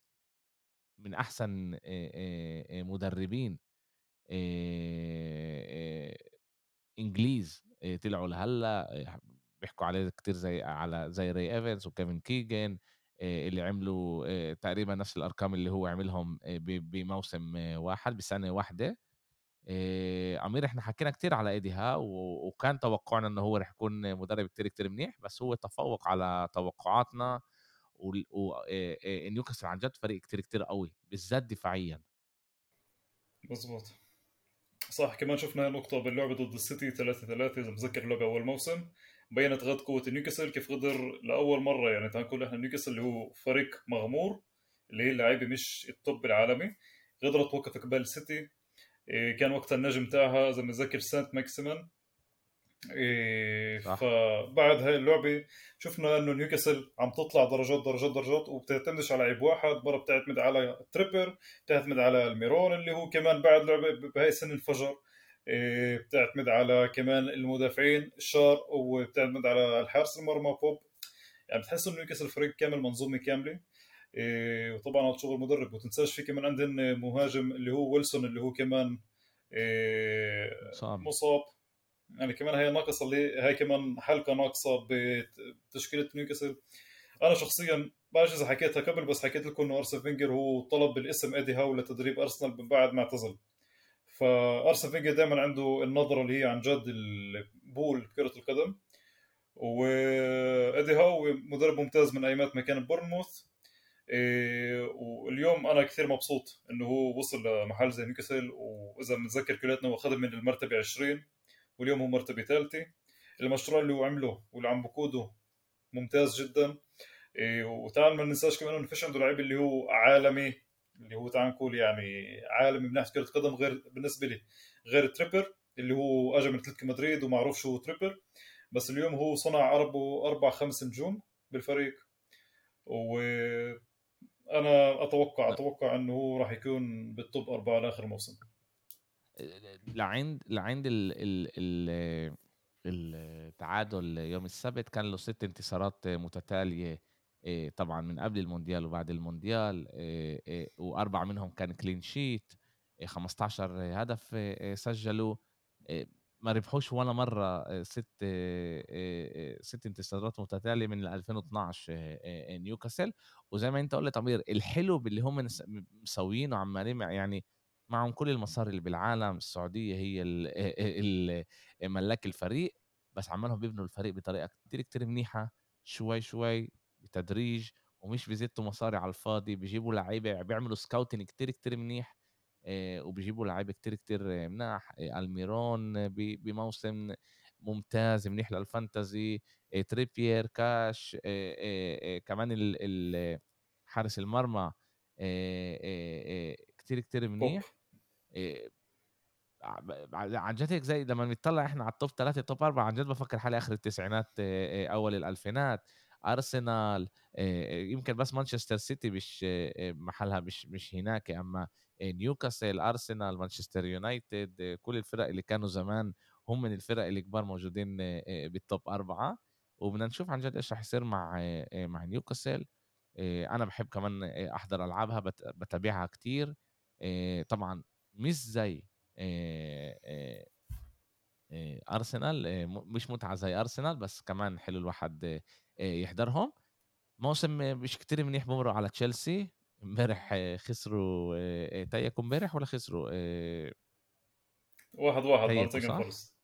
من أحسن مدربين إنجليز طلعوا لهلا بيحكوا عليه كتير زي على زي ري ايفنز وكيفن كيجن اللي عملوا تقريبا نفس الأرقام اللي هو عملهم بموسم واحد بسنة واحدة. امير إحنا حكينا كتير على إيدي هاو وكان توقعنا انه هو رح يكون مدرب كتير كتير منيح بس هو تفوق على توقعاتنا ونيوكاسل عن جد فريق كتير كتير قوي بالذات دفاعيا. مظبوط صح كمان شفنا نقطة باللعبة ضد السيتي 3 3 إذا متذكر اللعبة أول موسم بينت قد قوة نيوكاسل كيف قدر لأول مرة يعني تعال نقول إحنا نيوكاسل اللي هو فريق مغمور اللي هي اللعيبة مش ال top العالمي قدرت توقف قبال السيتي إيه، كان وقتها النجم تاعها إذا متذكر سانت ماكسيمان إيه فبعد هاي اللعبة شفنا إنه نيوكاسل عم تطلع درجات درجات درجات وبتعتمدش على لعيب واحد مره بتعتمد على تريبر بتعتمد على الميرون اللي هو كمان بعد لعبة بهاي السنة انفجر إيه بتعتمد على كمان المدافعين الشار وبتعتمد على الحارس المرمى بوب يعني بتحس إنه نيوكاسل فريق كامل منظومة كاملة. إيه وطبعا هذا شغل مدرب وتنساش في كمان عندنا مهاجم اللي هو ويلسون اللي هو كمان إيه مصاب. يعني كمان هي ناقصة اللي هي كمان حلقة ناقصة بتشكيلة نيوكاسل. أنا شخصيا بعرف إذا حكيتها قبل بس حكيت لكم إنه أرسن فينجر هو طلب بالاسم إيدي هاو لتدريب أرسنال من بعد ما اعتزل. فأرسن فينجر دائما عنده النظرة اللي هي عن جد البول بكره القدم. وايدي هاو مدرب ممتاز من أيامات ما كان بورنموث. واليوم أنا كثير مبسوط إنه هو وصل لمحل زي نيوكاسل وإذا بنتذكر كلياتنا وأخذ من المرتبة 20 واليوم هو مرتبة ثالثة. المشروع اللي هو عمله واللي عم بقوده ممتاز جدا. إيه وتعال ما ننساش كمان إنه فيش عنده لعيب اللي هو عالمي اللي هو تعال نقول يعني عالمي من ناحيه كرة قدم غير بالنسبة لي غير تريبر اللي هو اجى من أتلتيكو مدريد ومعروف شو تريبر. بس اليوم هو صنع أربع خمس نجوم بالفريق. وأنا أتوقع أتوقع إنه هو راح يكون بال top أربعة لآخر موسم. لعند لعند ال ال ال التعادل يوم السبت كان له ست انتصارات متتالية إيه، طبعا من قبل المونديال وبعد المونديال إيه، إيه، وأربعة منهم كان clean sheet 15 هدف سجلوا ما ربحوش ولا مرة ست ست انتصارات متتالية من 2012 نيوكاسل. وزي ما أنت قلت عمير الحلو باللي هم مسويينه عمالين يعني معهم كل المصاري اللي بالعالم. السعودية هي ملاك الفريق. بس عمالهم بيبنوا الفريق بطريقة كتير كتير منيحة. شوي شوي بتدريج ومش بيزتوا مصاري على الفاضي. بيجيبوا لعيبة بيعملوا scouting كتير كتير منيح. وبيجيبوا لعيبة كتير كتير مناح ألميرون بموسم ممتاز منيح لل fantasy تريبير كاش كمان حارس المرمى كتير كتير منيح. عن جد هيك زي لما نطلع إحنا على ال top ثلاثة top أربعة عن جد بفكر حالي آخر التسعينات أول الألفينات. أرسنال يمكن بس مانشستر سيتي مش محلها مش مش هناك أما نيوكاسل أرسنال مانشستر يونايتد كل الفرق اللي كانوا زمان هم من الفرق الكبار موجودين بال top أربعة. وبدنا نشوف عن جد إيش رح يصير مع مع نيوكاسل. أنا بحب كمان أحضر ألعابها بتابعها كتير. طبعا مش زي أرسنال مش متعة زي أرسنال بس كمان حلو الواحد يحضرهم. موسم مش كتير منيح بمروا على تشيلسي. امبارح خسروا تايكو امبارح ولا خسروا؟ واحد واحد نوتنغهام فورست.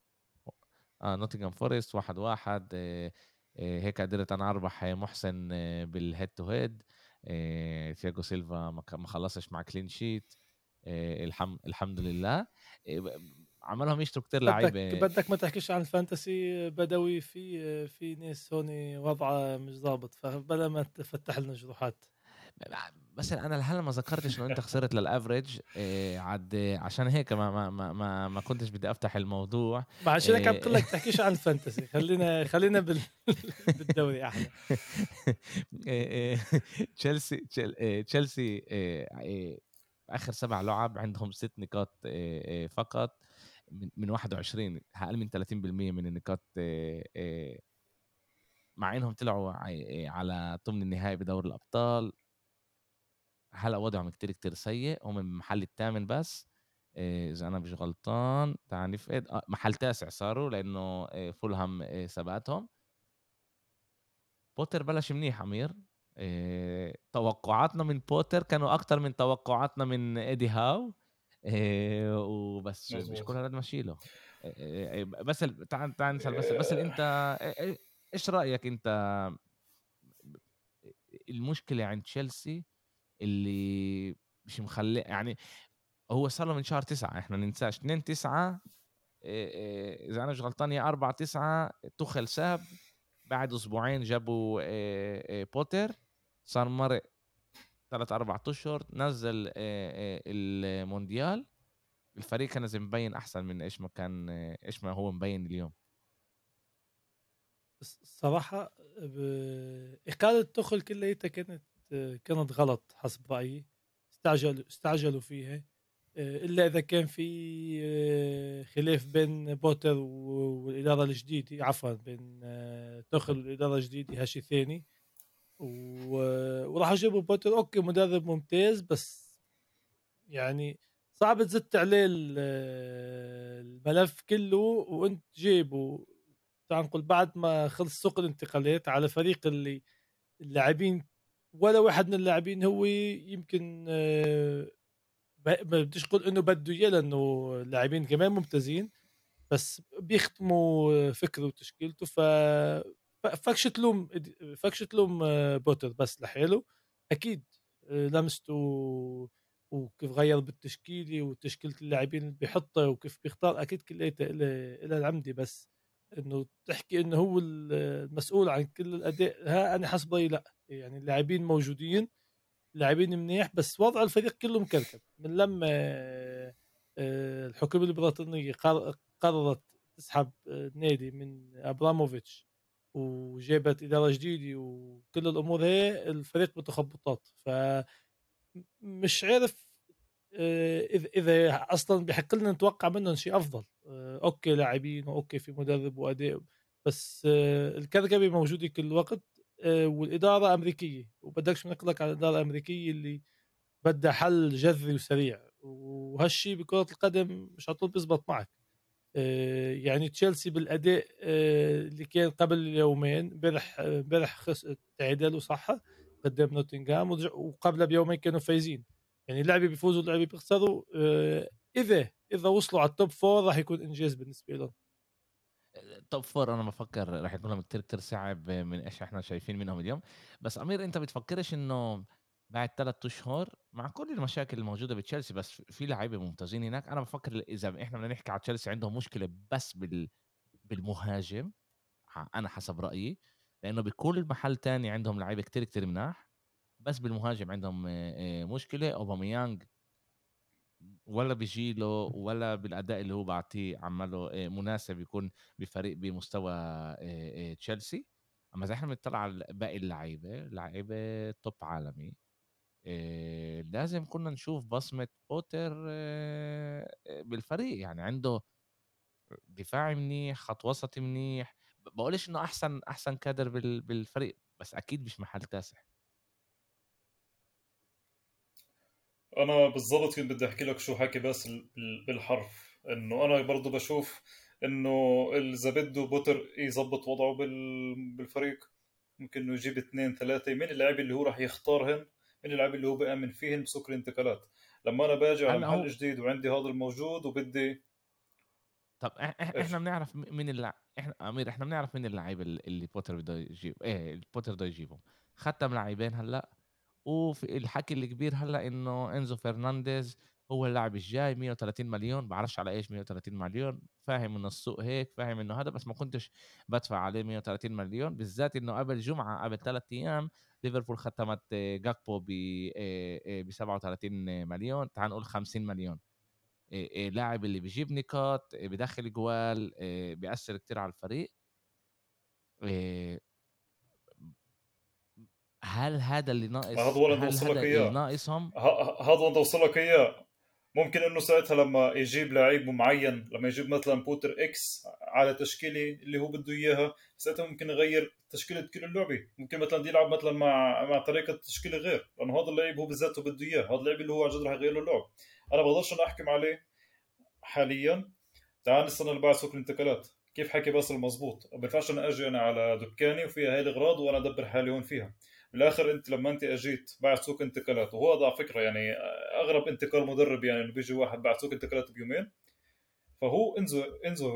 آه نوتنغهام فورست واحد واحد هيك قدرت أنا أربح محسن بال head to head تياجو سيلفا ما خلصش مع clean sheet الحمد لله. عملهم يشتروا كتير لعيبة. بدك بدك ما تحكيش عن ال fantasy بدوي في في ناس هون وضعها مش ظابط فبلا ما تفتح لنا جروحات. بس أنا لهلا ما ذكرتش إنه أنت خسرت لل average إيه عد عشان هيك ما ما ما ما, ما كنتش بدي أفتح الموضوع. ما عشان هيك عم بقول لك تحكيش عن ال fantasy. خلينا خلينا بال... *laughs* بالدوري أحلى. *laughs* تشيلسي تشيلسي آخر سبع لعب عندهم ست نقاط فقط. من 21 أقل من 30% من النقاط مع إنهم طلعوا على ضمن النهائي بدوري الأبطال. هلأ وضعهم كتير كتير سيء. هم من المحل الثامن بس. إذا أنا مش غلطان تعال نفقد. آه محل تاسع صاروا لأنه فولهام سبقتهم. بوتر بلش منيح أمير. توقعاتنا من بوتر كانوا أكتر من توقعاتنا من إيدي هاو. وبس مزبوط. مش كل هذا ماشي له. إيه بس تعال تعال نسأل بس بس أنت إيش رأيك أنت المشكلة عند تشيلسي اللي مش مخلي يعني هو صار له من شهر تسعة إحنا ننساش. 2 9 إذا أنا مش غلطان يا 4 9 تخل ساب بعد أسبوعين جابوا بوتر صار مرق ثلاث أربع أشهر نزل المونديال. الفريق كان زي مبين أحسن من إيش ما كان إيش ما هو مبين اليوم. الصراحة إقالة تخل كليتها كانت كانت غلط حسب رأيي. استعجلوا استعجلوا فيها. إلا إذا كان في خلاف بين بوتر والإدارة الجديدة عفوا بين تخل والإدارة الجديدة هالشيء ثاني. وراح يجيبوا بوتر okay مدرب ممتاز بس يعني صعب تزت عليه الملف كله وأنت تعال نقول بعد ما خلص سوق الانتقالات على فريق اللي اللاعبين ولا واحد من اللاعبين هو يمكن ما بديش أقول إنه بده إياه لأنه اللاعبين كمان ممتازين بس بيختموا فكره وتشكيلته. ف فكش تلوم فكش تلوم بوتر بس لحاله أكيد لمسته وكيف غير بالتشكيلة وتشكيلة اللاعبين اللي بيحطها وكيف بيختار. أكيد كلياتها إلى العمدي بس. إنه تحكي إنه هو المسؤول عن كل الأداء. ها أنا حسب رأيي لا. يعني اللاعبين موجودين لاعبين منيح بس وضع الفريق كله مكركب. من لما الحكومة البريطانيه قررت تسحب النادي من أبراموفيتش وجابت إدارة جديدة وكل الأمور هي الفريق بتخبطات ف مش عارف آه، إذا إذا أصلا بحق لنا نتوقع منهم شيء أفضل. آه، okay لاعبين و okay في مدرب وأداء بس آه، الكركبة موجودة كل وقت. والإدارة أمريكية. وبدكش نقلك على الإدارة الأمريكية اللي بدها حل جذري وسريع. وهالشيء بكرة القدم مش على طول بيزبط معك. يعني تشيلسي بالأداء اللي كان قبل يومين امبارح امبارح تعادل وصح قدام نوتنغهام وقبل بيومين كانوا فايزين. يعني لعبه بيفوزوا لعبه بيخسروا آه، إذا إذا وصلوا على ال top four راح يكون إنجاز بالنسبة لهم. top four أنا بفكر راح يكون لهم كثير كثير صعب من إيش إحنا شايفين منهم اليوم. بس أمير أنت بتفكرش إنه بعد ثلاث أشهر مع كل المشاكل الموجودة بتشيلسي بس في لعيبه ممتازين هناك. أنا بفكر إذا إحنا بدنا نحكي على تشيلسي عندهم مشكلة بس بال بالمهاجم أنا حسب رأيي لأنه بكل محل تاني عندهم لعيبة كتير كتير مناح بس بالمهاجم عندهم مشكلة. اوباميانج ولا بيجي له ولا بالأداء اللي هو بعطيه عمله مناسب يكون بفريق بمستوى تشيلسي. أما إذا إحنا بنطلع على باقي اللعيبة لعيبة توب عالمي. لازم كنا نشوف بصمة بوتر بالفريق. يعني عنده دفاعي منيح خط وسطي منيح. بقولش إنه أحسن أحسن كادر بالفريق بس أكيد مش محل تاسع أنا بالضبط كنت بدي أحكي لك شو حكي بس بالحرف. إنه أنا برضه بشوف إنه إذا بده بوتر يظبط وضعه بالفريق ممكن إنه يجيب اثنين ثلاثة. من اللعيبه اللي هو راح يختارهن من اللعيبه اللي هو بامن فيهن بسوق الانتقالات لما أنا باجي على محل جديد وعندي هذا الموجود وبدي طب إحنا بنعرف مين اللع... إحنا أمير إحنا بنعرف مين اللعيبه اللي بوتر بده يجيب إيه بوتر بده يجيبهم. ختم لاعبين هلا وفي الحكي الكبير هلا إنه إنزو فرنانديز هو اللاعب الجاي 130 مليون بعرفش على إيش 130 مليون فاهم إنه السوق هيك فاهم إنه هذا بس ما كنتش بدفع عليه 130 مليون بالذات إنه قبل جمعة قبل ثلاث أيام ليفربول ختمت جاكبو ب 37 مليون تعال نقول 50 مليون. لاعب اللي بيجيب نقاط بدخل جوال بيأثر كتير على الفريق. هل هذا اللي ناقص هذا اللي ناقصهم؟ هذا اللي بوصل لك إياه. ممكن إنه ساعتها لما يجيب لعيب معين لما يجيب مثلا بوتر X على تشكيلة اللي هو بده إياها ساعتها ممكن يغير تشكيلة كل اللعبة. ممكن مثلا يلعب مثلا مع مع طريقة تشكيلة غير لأنه هذا اللعيب هو بالذات بده إياه هذا اللعيب اللي هو عن جد رح يغير له اللعب. أنا بقدرش أنا أحكم عليه حاليا. تعال نستنى اللي بعد سوق الانتقالات. كيف حكي بس المضبوط ما بينفعش أنا أجي أنا على دكاني وفيها هاي الأغراض وأنا أدبر حالي هون فيها. بالآخر أنت لما أنت أجيت بعد سوق انتقالات وهو هذا على فكرة يعني أغرب انتقال مدرب يعني إنه بيجي واحد بعد سوق انتقالات بيومين فهو إنزو إنزو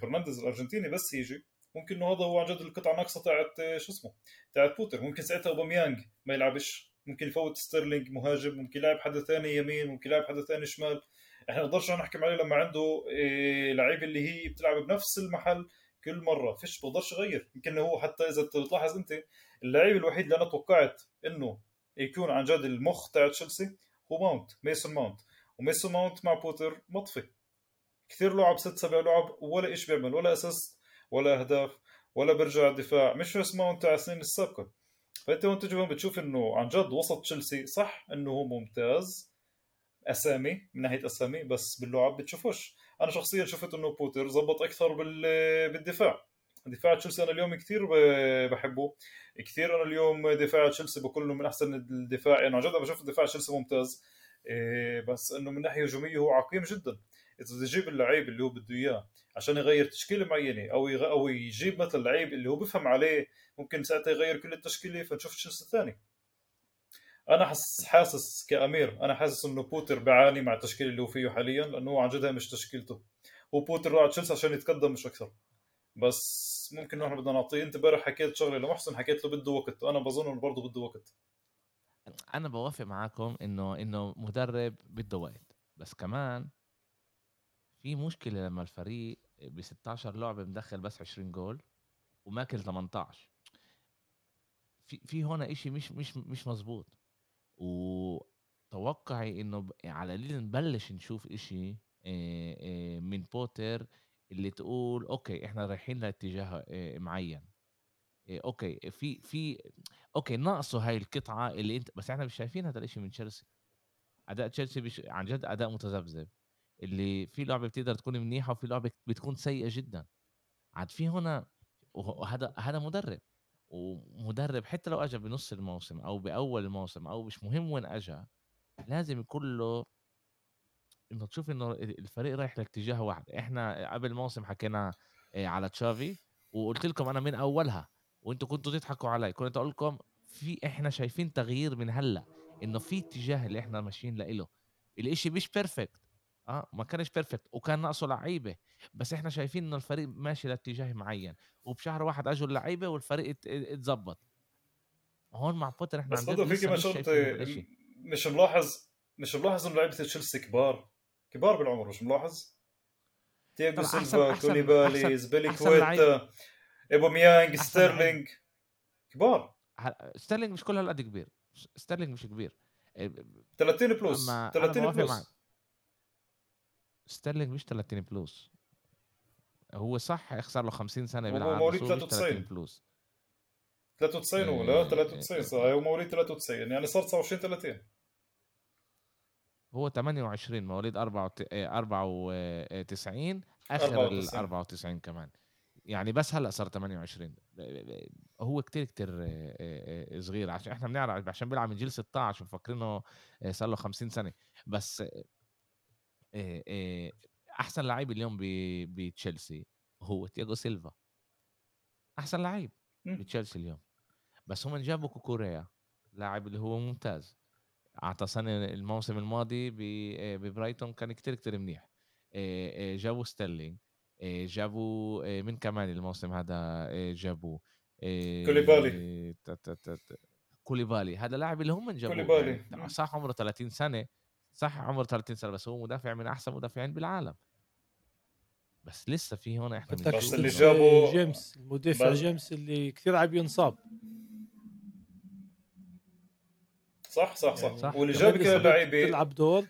فرنانديز الأرجنتيني بس يجي ممكن إنه هذا هو عن جد القطعه ناقصه تاعت شو اسمه؟ تاعت بوتر. ممكن ساعتها أوباميانج ما يلعبش ممكن يفوت ستيرلينج مهاجم ممكن يلعب حدا ثاني يمين ممكن يلعب حدا ثاني شمال. إحنا نقدرش نحكم عليه لما عنده إيه لعيبه اللي هي بتلعب بنفس المحل كل مرة فيش بقدرش يغير يمكن هو حتى إذا تلاحظ أنت اللعيب الوحيد اللي أنا توقعت إنه يكون عن جد المخ تاع تشيلسي هو ماونت ميسون ماونت. وميسون ماونت مع بوتر مطفي. كثير لعب ست سبع لعب ولا إيش بيعمل ولا assist ولا أهداف ولا بيرجع الدفاع. مش بس ماونت تاع السنين السابقة. فأنت وأنت بتشوف إنه عن جد وسط تشيلسي صح إنه هو ممتاز أسامي من ناحية أسامي بس باللعب بتشوفوش. أنا شخصيا شفت إنه بوتر زبط أكثر بالدفاع. دفاع تشيلسي أنا اليوم كثير بحبه. كثير أنا اليوم دفاع تشيلسي انه من أحسن الدفاع. يعني عن جد بشوف دفاع تشيلسي ممتاز. إيه، بس إنه من ناحية هجومية هو عقيم جدا. إذا بده يجيب اللعيب اللي هو بده إياه عشان يغير تشكيلة معينة أو يغ... أو يجيب مثلا لعيب اللي هو بفهم عليه ممكن ساعتها يغير كل التشكيلة فنشوف تشيلسي الثاني أنا حاسس كأمير أنا حاسس إنه بوتر بيعاني مع التشكيل اللي هو فيه حاليا لأنه هو عن جد مش تشكيلته. هو بوتر راح تشيلسي عشان يتقدم مش أكثر. بس ممكن نحن بدنا نعطيه. أنت امبارح حكيت شغلة لمحسن حكيت له بده وقت. وأنا بظن إنه برضه بده وقت. أنا بوافق معاكم انه إنه مدرب بده وقت. بس كمان في مشكلة لما الفريق ب 16 لعبة مدخل بس 20 جول وماكل 18 في في هون شيء مش مش مش مزبوط وتوقعي إنه على القليل نبلش نشوف إشي من بوتر اللي تقول okay إحنا رايحين لاتجاه معين. okay في في okay ناقصه هاي القطعة اللي أنت بس إحنا مش شايفين هذا الإشي من تشيلسي. أداء تشيلسي بش... عن جد أداء متذبذب. اللي في لعبة بتقدر تكون منيحة وفي لعبة بتكون سيئة جدا. عاد في هنا وهذا هذا مدرب. ومدرب حتى لو اجى بنص الموسم أو باول الموسم أو مش مهم وين اجى لازم يكون له انه تشوف انه الفريق رايح لاتجاه واحد. إحنا قبل الموسم حكينا آه، على تشافي وقلت لكم أنا من اولها وأنتم كنتوا تضحكوا علي. كنت أقول لكم في إحنا شايفين تغيير من هلأ انه في اتجاه اللي إحنا ماشيين له الاشي مش perfect آه ما كانش perfect وكان ناقصه لعيبة. بس إحنا شايفين إنه الفريق ماشي لاتجاه معين وبشهر واحد أجوا اللعيبة والفريق ات- اتظبط. هون مع بوتر إحنا بس عن جد برضه في لسه كمان مش مش ملاحظ مش ملاحظ إنه لعيبة تشيلسي كبار. كبار بالعمر مش ملاحظ؟ تياجو طبعا أحسن- سيلفا أحسن- كوليبالي أحسن- زبيلي أحسن لعيب. كويتا ايبوميانج أحسن ستيرلينج. كبار. ستيرلينج مش كل هالقد كبير. ستيرلينج مش كبير. إيه، 30 بلس أما أنا 30 بوافق معك. بلس ستيرلينج مش 30 بلس. هو صح صار له 50 سنة بيلعب مواليد هو مش 93. 30 بلس. 93 هو إيه، لا 93 إيه. صح. هو مواليد 93 يعني صار 29 30 هو 28 مواليد 94 آخر ال 94. 94 كمان. يعني بس هلأ صار 28 هو كتير كتير صغير عشان إحنا بنعرف عشان بيلعب من جيل 16 ومفكرينه صار له 50 سنة. بس آه، آه، أحسن لعيب اليوم بتشيلسي هو تياجو سيلفا أحسن لعيب مم. بتشيلسي اليوم بس هم جابوا كوكوريلا لاعب اللي هو ممتاز اعطى سنة الموسم الماضي ببرايتون كان كتير كتير منيح جابوا ستيرلينج جابوا من كمان الموسم هذا آه، كوليبالي. كوليبالي هذا لاعب اللي هم جابوه كوليبالي. يعني مم. صح عمره 30 سنة صح عمره 30 سنة بس هو مدافع من أحسن مدافعين بالعالم. بس لسه في هون إحنا بس اللي جابوا- جيمس المدافع بس- جيمس اللي كثير عم ينصاب. صح صح صح, يعني صح. واللي جاب كده لعيبة تلعب دور.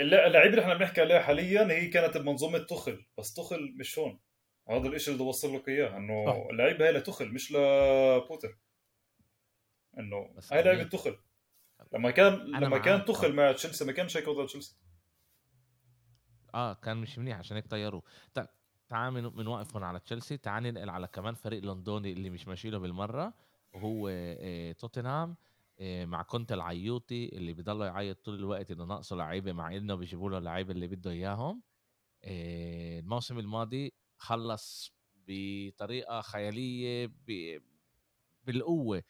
الل- اللعيبة اللي إحنا بنحكي عليها حاليا هي كانت بمنظومة تخل بس تخل مش هون. هذا الإشي اللي بدي أوصل لك إياه إنه صح. اللعيبة هي لتخل مش لبوتر. إنه هاي لعيبة تخل لما كان لما. كان تخل مع تشيلسي ما كانش هيك وضع تشيلسي. آه كان مش منيح عشان هيك طيروه تا- تعال من بنوقف هون على تشيلسي. تعال ننقل على كمان فريق لندني اللي مش ماشي له بالمرة وهو آه، توتنهام آه، مع كونت العيوطي اللي بضله يعيط طول الوقت إنه ناقصه لعيبة مع إنه بيجيبوا له اللعيبه اللي بده إياهم. آه، الموسم الماضي خلص بطريقة خيالية بالقوة.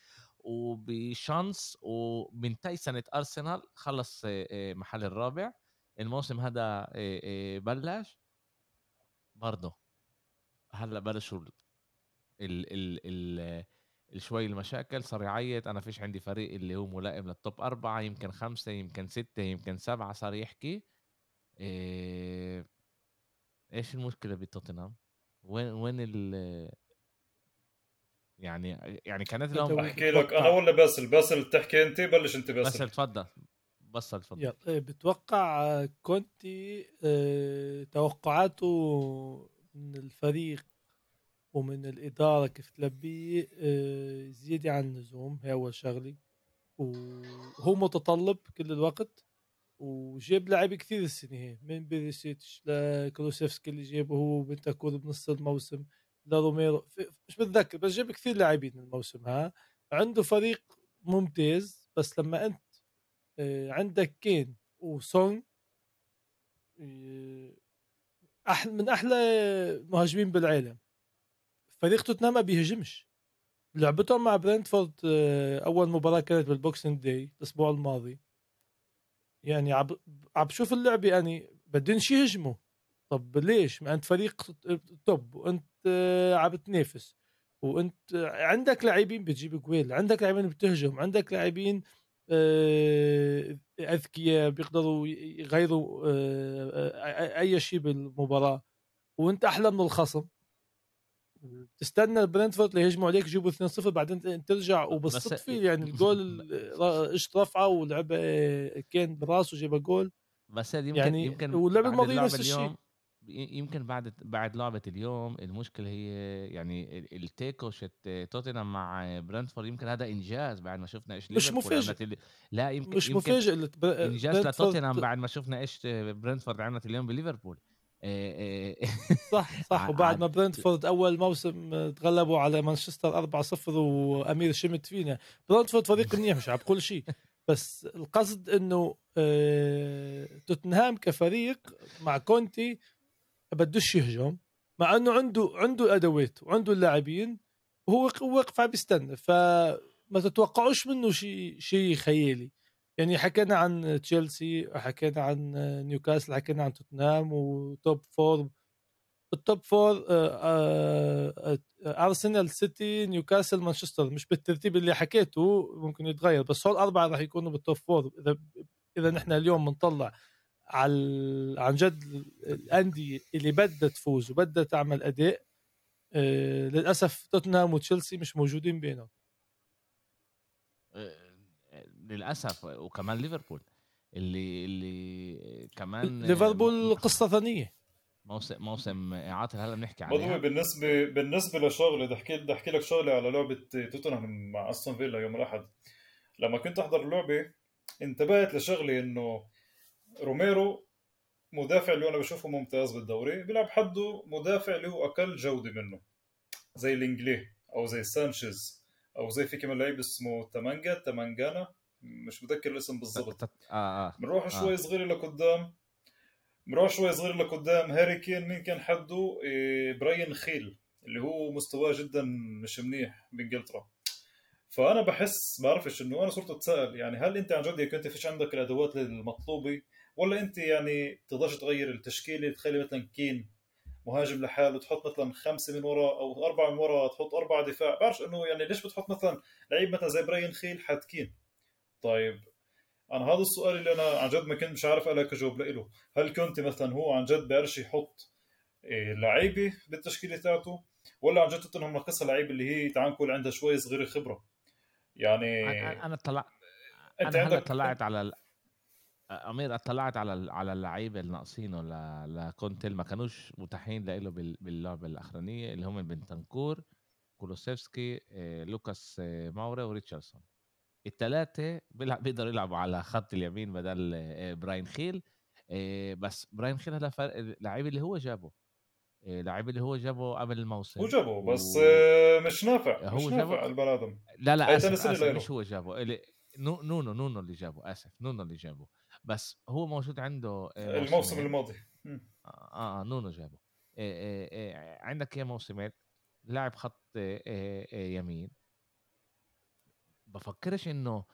وبشانس ومن تيسنة أرسنال خلص آه، آه، محل الرابع. الموسم هذا آه، بلش. برضه هلأ بلشوا ال ال ال شوي المشاكل صار يعيط. أنا فيش عندي فريق اللي هو ملائم لل top أربعة يمكن خمسة يمكن ستة يمكن سبعة صار يحكي. إيه... إيش المشكلة بتوتنهام؟ وين وين ال يعني يعني كانت لهم احكي لك أنا ولا باسل باسل تحكي أنت بلش أنت بس باسل تفضل. بس تفضل. يلا إيه، بتوقع آه، كونتي آه، توقعاته من الفريق ومن الإدارة كيف تلبيه آه، زيادة عن اللزوم هي أول شغلة. وهو متطلب كل الوقت وجاب لاعب كثير السنة هي. من بيريسيتش لكولوسيفسكي اللي جابه هو وبنتانكور بنص الموسم. لروميرو مش بتذكر بس جاب كثير لاعبين الموسم ها. عنده فريق ممتاز بس لما أنت آه، عندك كين وسون آه، أحلى من أحلى مهاجمين بالعالم. فريق توتنهام ما بيهجمش. لعبتهم مع برنتفورد آه، أول مباراة كانت بال Boxing Day الأسبوع الماضي. يعني عم عم بشوف اللعبه يعني بدهنش يهجموا. طب ليش؟ ما انت فريق top وأنت آه، عم بتنافس وأنت عندك لاعبين بتجيب جويل عندك لاعبين بتهجم عندك لاعبين آه، أذكياء بيقدروا يغيروا آه، آه، أي شيء بالمباراة وأنت أحلى من الخصم. تستنى برنتفورد اللي يهجموا عليك يجيبوا 2-0 بعدين ترجع وبالصدفة يعني *laughs* الجول اجت رفعه ولعبه كين براسه جاب جول. بس يمكن يعني يمكن واللعبه الماضيه نفس الشيء. يمكن بعد بعد لعبة اليوم المشكلة هي يعني التيكو شت توتنهام مع برنتفورد يمكن هذا إنجاز بعد ما شفنا إيش مش مفاجئ. لا يمكن مش مفاجئ إنجاز لتوتنهام بعد ما شفنا إيش برنتفورد عملت اليوم بليفربول. صح *laughs* صح وبعد ما برنتفورد أول موسم تغلبوا على مانشستر 4-0 وأمير شمت فينا. برنتفورد فريق منيح مش عم بقول شيء. بس القصد إنه آه، توتنهام كفريق مع كونتي بدوش يهجم مع إنه عنده عنده الادوات وعنده اللاعبين وهو واقف عم بيستنى فما تتوقعوش منه شيء شيء خيالي. يعني حكينا عن تشيلسي حكينا عن نيوكاسل حكينا عن توتنهام و top four ال top four أرسنال سيتي نيوكاسل مانشستر. مش بالترتيب اللي حكيته ممكن يتغير بس هول أربعة راح يكونوا بال top four إذا إذا نحن اليوم بنطلع على عن جد الأندية اللي بدها تفوز وبدها تعمل أداء للأسف توتنهام وتشيلسي مش موجودين بينهم. للأسف. وكمان ليفربول اللي اللي كمان ليفربول قصة ثانية. موسم موسم اعاده هلا بنحكي عليها. بالنسبة بالنسبة لشغله بدي احكي بدي أحكي لك شغلة على لعبة توتنهام مع أستون فيلا يوم الأحد. لما كنت أحضر اللعبة انتبهت لشغله إنه روميرو مدافع اللي أنا بشوفه ممتاز بالدوري بيلعب حده مدافع اللي هو أقل جودة منه زي الانجلي أو زي سانشيز أو زي في كمان لعيب اسمه تمانجا تمانجانا مش متذكر الاسم بالضبط. آه آه. بنروح شوي آه. صغير لقدام. بنروح شوي صغير لقدام. هاري كين مين كان حده؟ إيه براين خيل اللي هو مستواه جدا مش منيح بإنجلترا. فأنا بحس بعرفش إنه أنا صرت أتساءل يعني هل أنت عن جد كنت فيش عندك الأدوات المطلوبة ولا انت يعني تقدرش تغير التشكيلة تخلي مثلا كين مهاجم لحاله تحط مثلا خمسة من ورا أو أربعة من ورا تحط أربعة دفاع. بعرفش إنه يعني ليش بتحط مثلا لعيب مثلا زي براين خيل حد كين؟ طيب أنا هذا السؤال اللي أنا عن جد ما كنت مش عارف لك اجاوب له هل كنت مثلا هو عن جد بيعرفش يحط إيه، لعيبه بالتشكيلة تاعته؟ ولا عن جد توتنهام ناقصها لعيبه اللي هي تعال نقول عندها شوي صغيرة خبرة؟ يعني أنا طلعت أنت أنا عندك طلعت على. أمير اطلعت على على اللعيبة الناقصين ولا لكونتيل ما كانوش متاحين له باللعبة الأخرانية اللي هم بنتنكور كولوسيفسكي إيه، لوكاس إيه، ماوري وريتشاردسون. الثلاثه بيقدروا يلعبوا على خط اليمين بدل آه، براين خيل. آه، بس براين خيل هذا فرق اللعيب اللي هو جابه. اللعيب آه، اللي هو جابه قبل الموسم. هو جابه بس و... مش نافع هو مش. نافع البني آدم. لا لا أسف, أسف مش هو جابه اللي... نونو نونو اللي جابه أسف نونو اللي جابه. بس هو موجود عنده الموسم الماضي. آه آه نونو جابه. آه آه عندك يا موسمين لاعب خط يمين. بفكرش إنه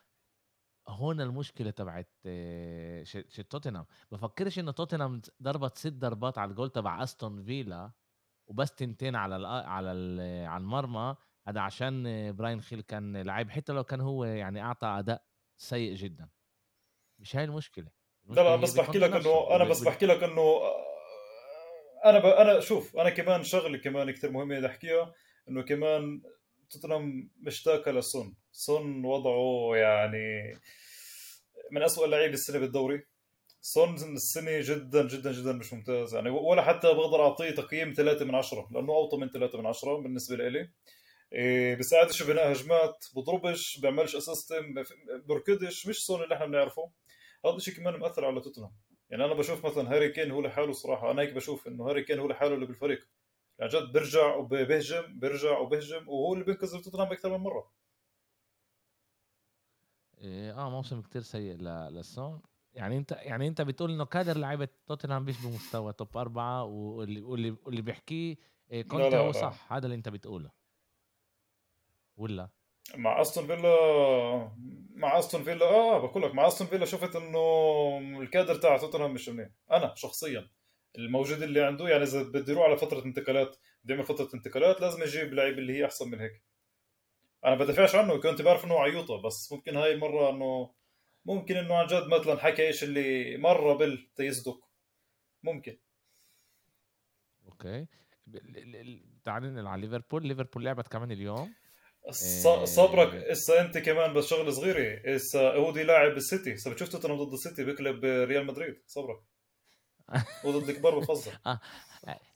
هون المشكلة تبعت آه، توتنهام. بفكرش إنه توتنهام ضربت ست ضربات على الجول تبع أستون فيلا وبس تنتين على ال على ال على المرمى. هذا عشان براين خيل كان لعيب حتى لو كان هو يعني أعطى أداء سيء جدا. مش هاي المشكلة, المشكلة لا لا بس بحكي لك إنه أنا بس بحكي لك إنه أنا ب... أنا شوف أنا كمان شغلة كمان كثير مهمة بدي أحكيها إنه كمان توتنهام مشتاقة لسون سون وضعه يعني من أسوأ اللعيبة السنة بالدوري. سون السنة جدا جدا جدا مش ممتاز. يعني ولا حتى بقدر أعطيه تقييم 3 من 10 لأنه أوطى من 3 من 10 بالنسبة لي. إيه بساعدش بناء هجمات بضربش بيعملش assist بركدش مش سون اللي إحنا بنعرفه. هذا الشيء كمان مأثر على توتنهام. يعني أنا بشوف مثلا هاري كين هو لحاله صراحة أنا هيك بشوف إنه هاري كين هو لحاله اللي بالفريق. يعني جد بيرجع وبيهجم بيرجع وبيهجم وهو اللي بينقذ توتنهام أكثر من مرة. إيه آه موسم كتير سيء للسون. يعني انت يعني أنت بتقول إنه كادر لعيبة توتنهام مش بمستوى توب أربعة واللي واللي, واللي بيحكيه إيه كنت هو صح هذا اللي أنت بتقوله. ولا؟ مع أستون فيلا مع أستون فيلا آه بقول لك مع أستون فيلا شفت إنه الكادر تاع توتنهام مش منيح. أنا شخصيا الموجود اللي عنده يعني إذا بده يروح على فترة انتقالات بده يعمل فترة انتقالات لازم يجيب لعيب اللي هي أحسن من هيك. أنا بدافعش عنه كنت بعرف إنه عيوطة بس ممكن هاي المره إنه ممكن إنه عن جد مثلا حكى إيش اللي مرة بال تيصدق ممكن. أوكي. تعال ننقل على ليفربول. ليفربول لعبت كمان اليوم. صبرك هسه أنت كمان بس شغلة صغيرة هسه هو دي لاعب السيتي. هسه بتشوف توتنهام ضد السيتي بيقلب ريال مدريد. صبرك. *laughs* وضد الكبار بفضل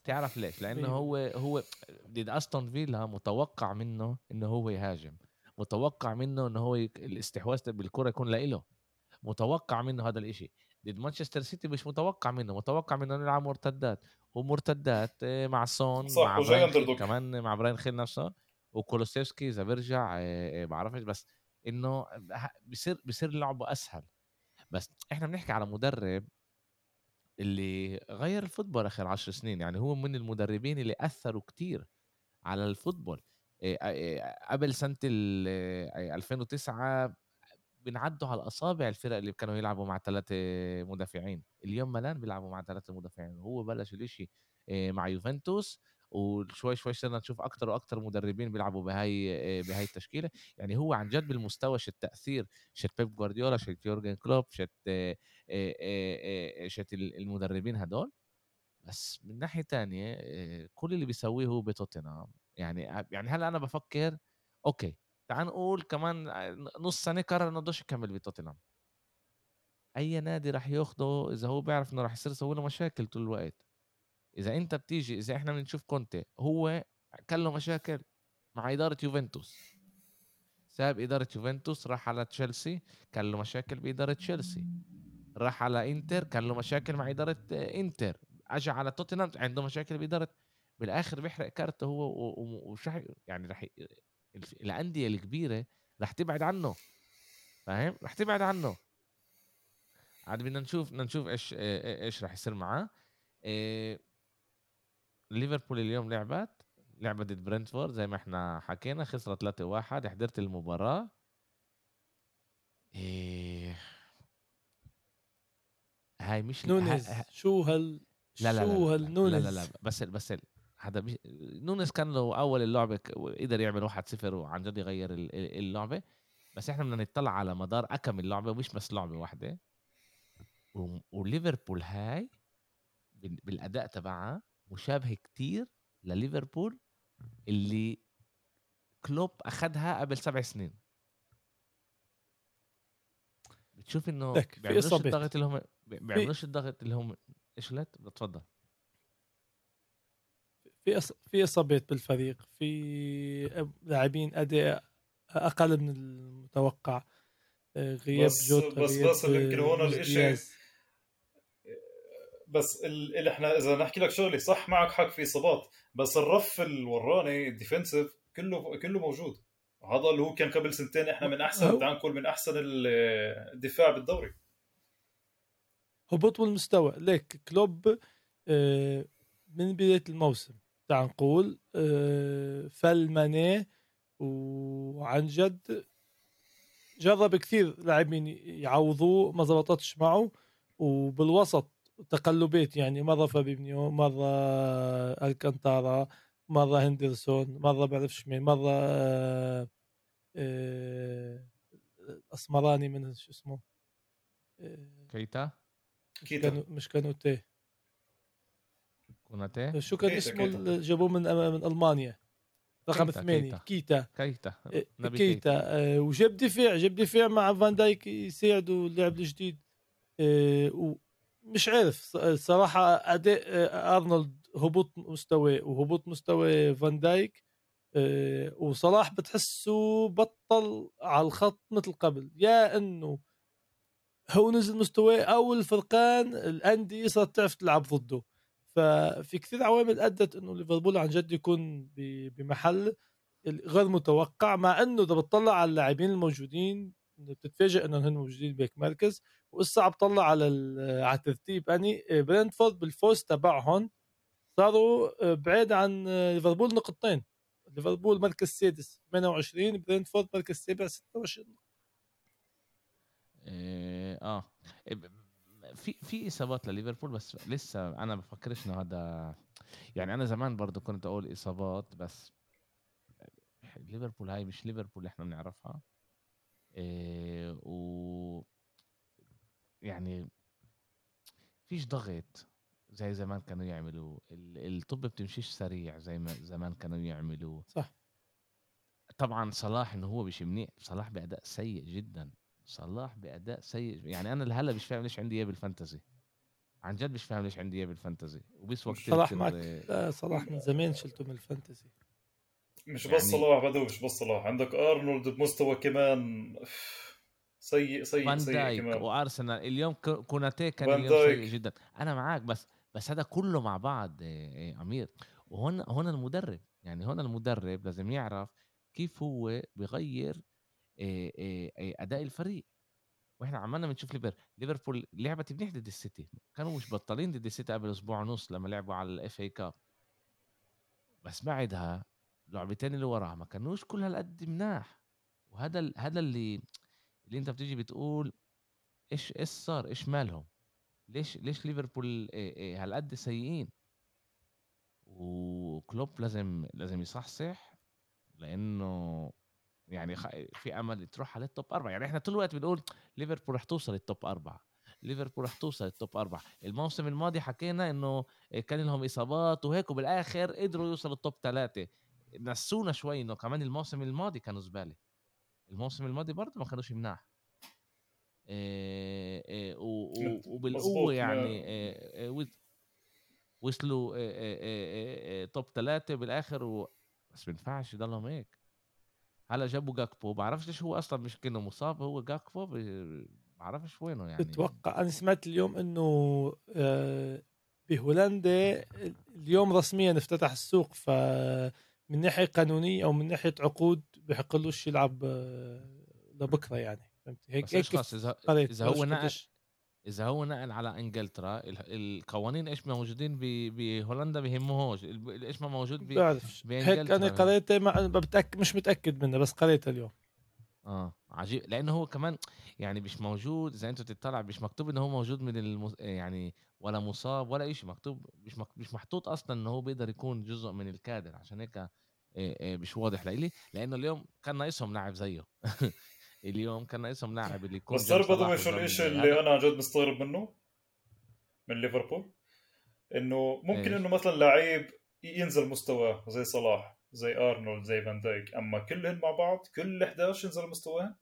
تعرف ليش؟ لأنه مين؟ هو هو ضد أستون فيلا متوقع منه إنه هو يهاجم. متوقع منه إنه هو الاستحواذ بالكره يكون لإله. متوقع منه هذا الإشي. ضد مانشستر سيتي مش متوقع منه. متوقع منه إنه يلعب مرتدات. ومرتدات آه، مع سون صح، مع وجاي براين. كمان مع براين خيل نفسه. وكولوسيفسكي اذا بيرجع آه، آه، بعرفش بس إنه بصير بصير لعبة أسهل. بس إحنا بنحكي على مدرب اللي غير الفوتبول آخر عشر سنين يعني هو من المدربين اللي أثروا كتير على الفوتبول. إيه، قبل سنة ال- إيه، 2009 بنعدوا على الأصابع الفرق اللي كانوا يلعبوا مع ثلاثة مدافعين. اليوم ملان بيلعبوا مع ثلاثة مدافعين هو بلش الإشي مع يوفنتوس وشوي شوي صرنا نشوف أكتر وأكتر مدربين بيلعبوا بهاي إيه، بهاي التشكيلة. يعني هو عن جد بالمستوى شت التاثير شت بيب جوارديولا شت يورجن كلوب شت إيه، إيه، شت ال- المدربين هدول. بس من ناحية تانية كل اللي بيسويه هو بتوتنهام. يعني يعني هلأ أنا بفكر أوكي تعال نقول كمان نص سنة قرر إنه بدوش يكمل بتوتنهام. أي نادي راح ياخده إذا هو بيعرف إنه راح يصير يسوي له مشاكل طول الوقت؟ إذا أنت بتيجي إذا إحنا بنشوف كونتي هو كان له مشاكل مع إدارة يوفنتوس. ساب إدارة يوفنتوس راح على تشيلسي كان له مشاكل بإدارة تشيلسي. راح على إنتر كان له مشاكل مع إدارة إنتر. اجى على توتنهام عنده مشاكل بإدارة. بالآخر بيحرق كارته هو ومش يعني الف- الأندية الكبيرة رح تبعد عنه. فاهم؟ رح تبعد عنه. عاد بدنا نشوف بدنا نشوف إيش إيش رح يصير معاه. إيه، ليفربول اليوم لعبت لعبة ضد برنتفورد زي ما إحنا حكينا خسرت 3-1 حضرت المباراة. إيه. هاي مش نونيز ها- ها- شو هال لا لا لا شو لا, لا, لا, لا, لا بس بس هذا بش... نونس كان له أول اللعبه قدر يعمل 1-0 وعن جد يغير ال- ال- اللعبة. بس إحنا بدنا نطلع على مدار أكم اللعبة ومش بس لعبة واحدة. و... وليفربول هاي بال- بالأداء تبعها مشابه كتير لليفربول اللي كلوب اخذها قبل سبع سنين بتشوف إنه بيعملوش. الضغط اللي هم بيعملوش الضغط اللي هم إيش قلت تفضل في أص... في إصابات بالفريق في لاعبين أداء أقل من المتوقع آه، غياب بس- بس- غياب بس يمكن هون دياز. بس ال- اللي إحنا إذا نحكي لك شغلة صح معك حق في إصابات بس الرف الوراني ال defensive كله كله موجود. هذا اللي هو كان قبل سنتين إحنا من أحسن تعال نقول من أحسن ال- الدفاع بالدوري. هبوط بالمستوى ليك كلوب آه، من بداية الموسم. تعال نقول آه، فل ماني وعن جد جرب كثير لاعبين يعوضوه ما زبطتش معه. وبالوسط تقلبات يعني مره فابينيو مره الكانتارا مره هندرسون مره بعرفش مين مره آه، آه، الاسمراني من شو اسمه آه، كيتا؟ مش كيتا. كانوا مش كانوتي كوناتي شو كان اسمه جابوه من من ألمانيا. رقم ثمانية كيتا. كيتا. كيتا. كيتا. وجاب دفاع جاب دفاع مع فان دايك يساعدوا اللعب الجديد. ومش عارف أداء آه، أرنولد هبوط مستوى وهبوط مستوى فان دايك آه، وصلاح بتحسه بطل على الخط مثل قبل. يا إنه هو نزل مستواه أو الفرقان الأندية صارت تعرف تلعب ضده. ففي كثير عوامل أدت إنه ليفربول عن جد يكون بمحل غير متوقع مع إنه إذا بتطلع على اللاعبين الموجودين بتتفاجئ انهم موجودين بهيك مركز. وإسا عم بطلع على على الترتيب. اني برنتفورد بالفوز تبعهم صاروا بعيد عن ليفربول نقطتين. ليفربول مركز سادس 28 برنتفورد مركز سابع 26 إيه آه إيه، ب- في في إصابات لليفربول بس لسه أنا بفكرش إنه هذا يعني أنا زمان برضو كنت أقول إصابات بس ليفربول هاي مش ليفربول اللي إحنا بنعرفها. إيه و يعني فيش ضغط زي زمان كانوا يعملوا ال- الطب بتمشيش سريع زي ما زمان كانوا يعملوا صح. طبعا صلاح انه هو مش منيح صلاح بأداء سيء جدا. صلاح بأداء سيء يعني أنا لهلأ مش فاهم ليش عندي إياه بال Fantasy عن جد مش فاهم ليش عندي إياه بال Fantasy وبيسوى كثير صلاح معك لا صلاح من زمان شلته من ال Fantasy مش يعني- بس صلاح بدو مش بس صلاح. عندك أرنولد بمستوى كمان. سيء سيء فان سيء دايك وارسنال اليوم كوناتي كان اليوم سيء. جدا. أنا معاك بس بس هذا كله مع بعض إيه، إيه، أمير. وهون هون المدرب يعني هون المدرب لازم يعرف كيف هو بغير إيه، أداء الفريق. وإحنا عمالنا بنشوف ليفر ليفربول لعبت منيح ضد السيتي. كانوا مش بطالين ضد السيتي قبل أسبوع ونص لما لعبوا على ال FA Cup بس بعدها لعبتين اللي وراها ما كانوش كل هالقد مناح. وهذا هذا اللي اللي انت بتيجي بتقول إيش إيش صار إيش مالهم؟ ليش ليش ليفربول إيه إيه هالقد سيئين؟ وكلوب لازم لازم يصحصح لأنه يعني. في أمل تروح على ال top أربعة. يعني إحنا طول الوقت بنقول ليفربول رح توصل ال top أربعة. ليفربول رح توصل ال top أربعة. الموسم الماضي حكينا إنه كان لهم إصابات وهيك وبالآخر قدروا يوصلوا ال top ثلاثة نسونا شوي إنه كمان الموسم الماضي كانوا زبالة. الموسم الماضي برضه ما كانوش مناح. إيه إيه وبالقوة ما- يعني إيه وصلوا إيه توب ثلاثة بالاخر و... بس بينفعش يضلهم هيك هلا جابوا جاكبو بعرفش ليش هو أصلا مش كأنه مصاب هو جاكبو ب- بعرفش وينه يعني. بتوقع أنا سمعت اليوم إنه آه، بهولندا اليوم رسميا افتتح السوق ف من ناحية قانونية أو من ناحية عقود بحقلوش يلعب آه، لبكرة يعني فهمت هيك هيك إذا قريت إذا هو نقل إذا هو نقل على إنجلترا ال- القوانين إيش موجودين بهولندا بيهمهوش ال- إيش ما موجود ب... بعرفش. هيك أنا. قريتها ما بتأكد مش متأكد منها بس قريتها اليوم. آه عجيب. لأنه هو كمان يعني مش موجود إذا انت تطلع مش مكتوب إنه هو موجود من المس... يعني ولا مصاب ولا شيء مكتوب مش مك... مش محطوط أصلا إنه هو بيقدر يكون جزء من الكادر عشان هيك مش واضح لإلي لأنه اليوم كان ناقصهم لاعب زيه *laughs* اليوم كان ناقصهم لاعب اللي يكون بس تعرف صلاح شو الشيء. اللي أنا عن جد مستغرب منه من ليفربول إنه ممكن؟ إنه مثلا لعيب ينزل مستواه زي صلاح زي أرنولد زي فان دايك أما كلهم مع بعض كل 11 ينزل مستواهم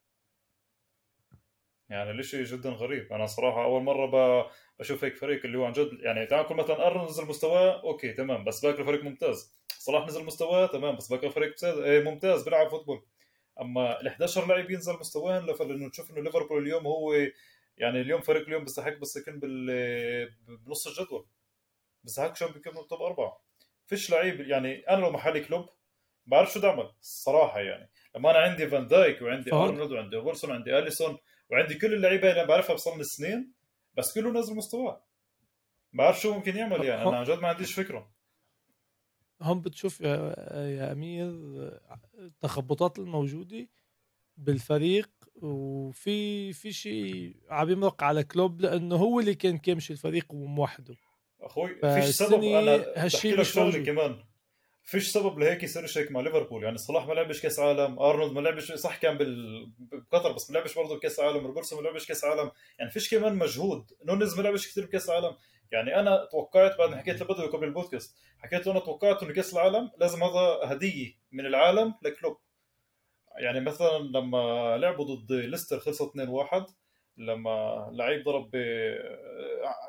يعني الإشي جدا غريب. أنا صراحة أول مرة. بشوف هيك فريق اللي هو عن جد يعني تعال نقول مثلا ارنولد نزل مستواه أوكي تمام بس باقي الفريق ممتاز. صلاح نزل مستواه تمام بس باقي الفريق. إيه، ممتاز بيلعب football. أما ال 11 لاعب ينزل مستواهم لف- لأنه تشوف إنه ليفربول اليوم هو يعني اليوم فريق اليوم بيستحق بس يكون بال... بنص الجدول. بيستحقش يكون توب أربعة. فيش لعيب يعني أنا لو محلي كلوب بعرف شو بدي اعمل الصراحه يعني. لما أنا عندي فان دايك وعندي أرنولد وعندي ويلسون وعندي أليسون وعندي كل اللعيبة اللي بعرفها بصل السنين بس كله نزل مستواه. بعرف شو ممكن يعمل يعني أنا عن جد ما عنديش فكرة. هم بتشوف يا, يا أمير التخبطات الموجودة بالفريق وفي في شيء عم يمرق على كلوب لأنه هو اللي كان كامش الفريق وموحده. أخوي فيش سبب أنا هالشي بحكي لك مش موجود. كمان. فيش سبب لهيك يصيرش هيك مع ليفربول. يعني صلاح ما لعبش كأس عالم أرنولد ما لعبش صح كان بال... بقطر بس ما لعبش برضه كاس عالم روبرتسون ما لعبش كأس عالم. يعني فيش كمان مجهود. نونيز ما لعبش كثير بكأس عالم. يعني أنا توقعت بعد ما حكيت لبدوي قبل البودكاست حكيت له أنا توقعت إنه كأس العالم لازم هذا هدية من العالم لكلوب. يعني مثلا لما لعبوا ضد ليستر خلصت 2-1 لما لعيب ضرب ب...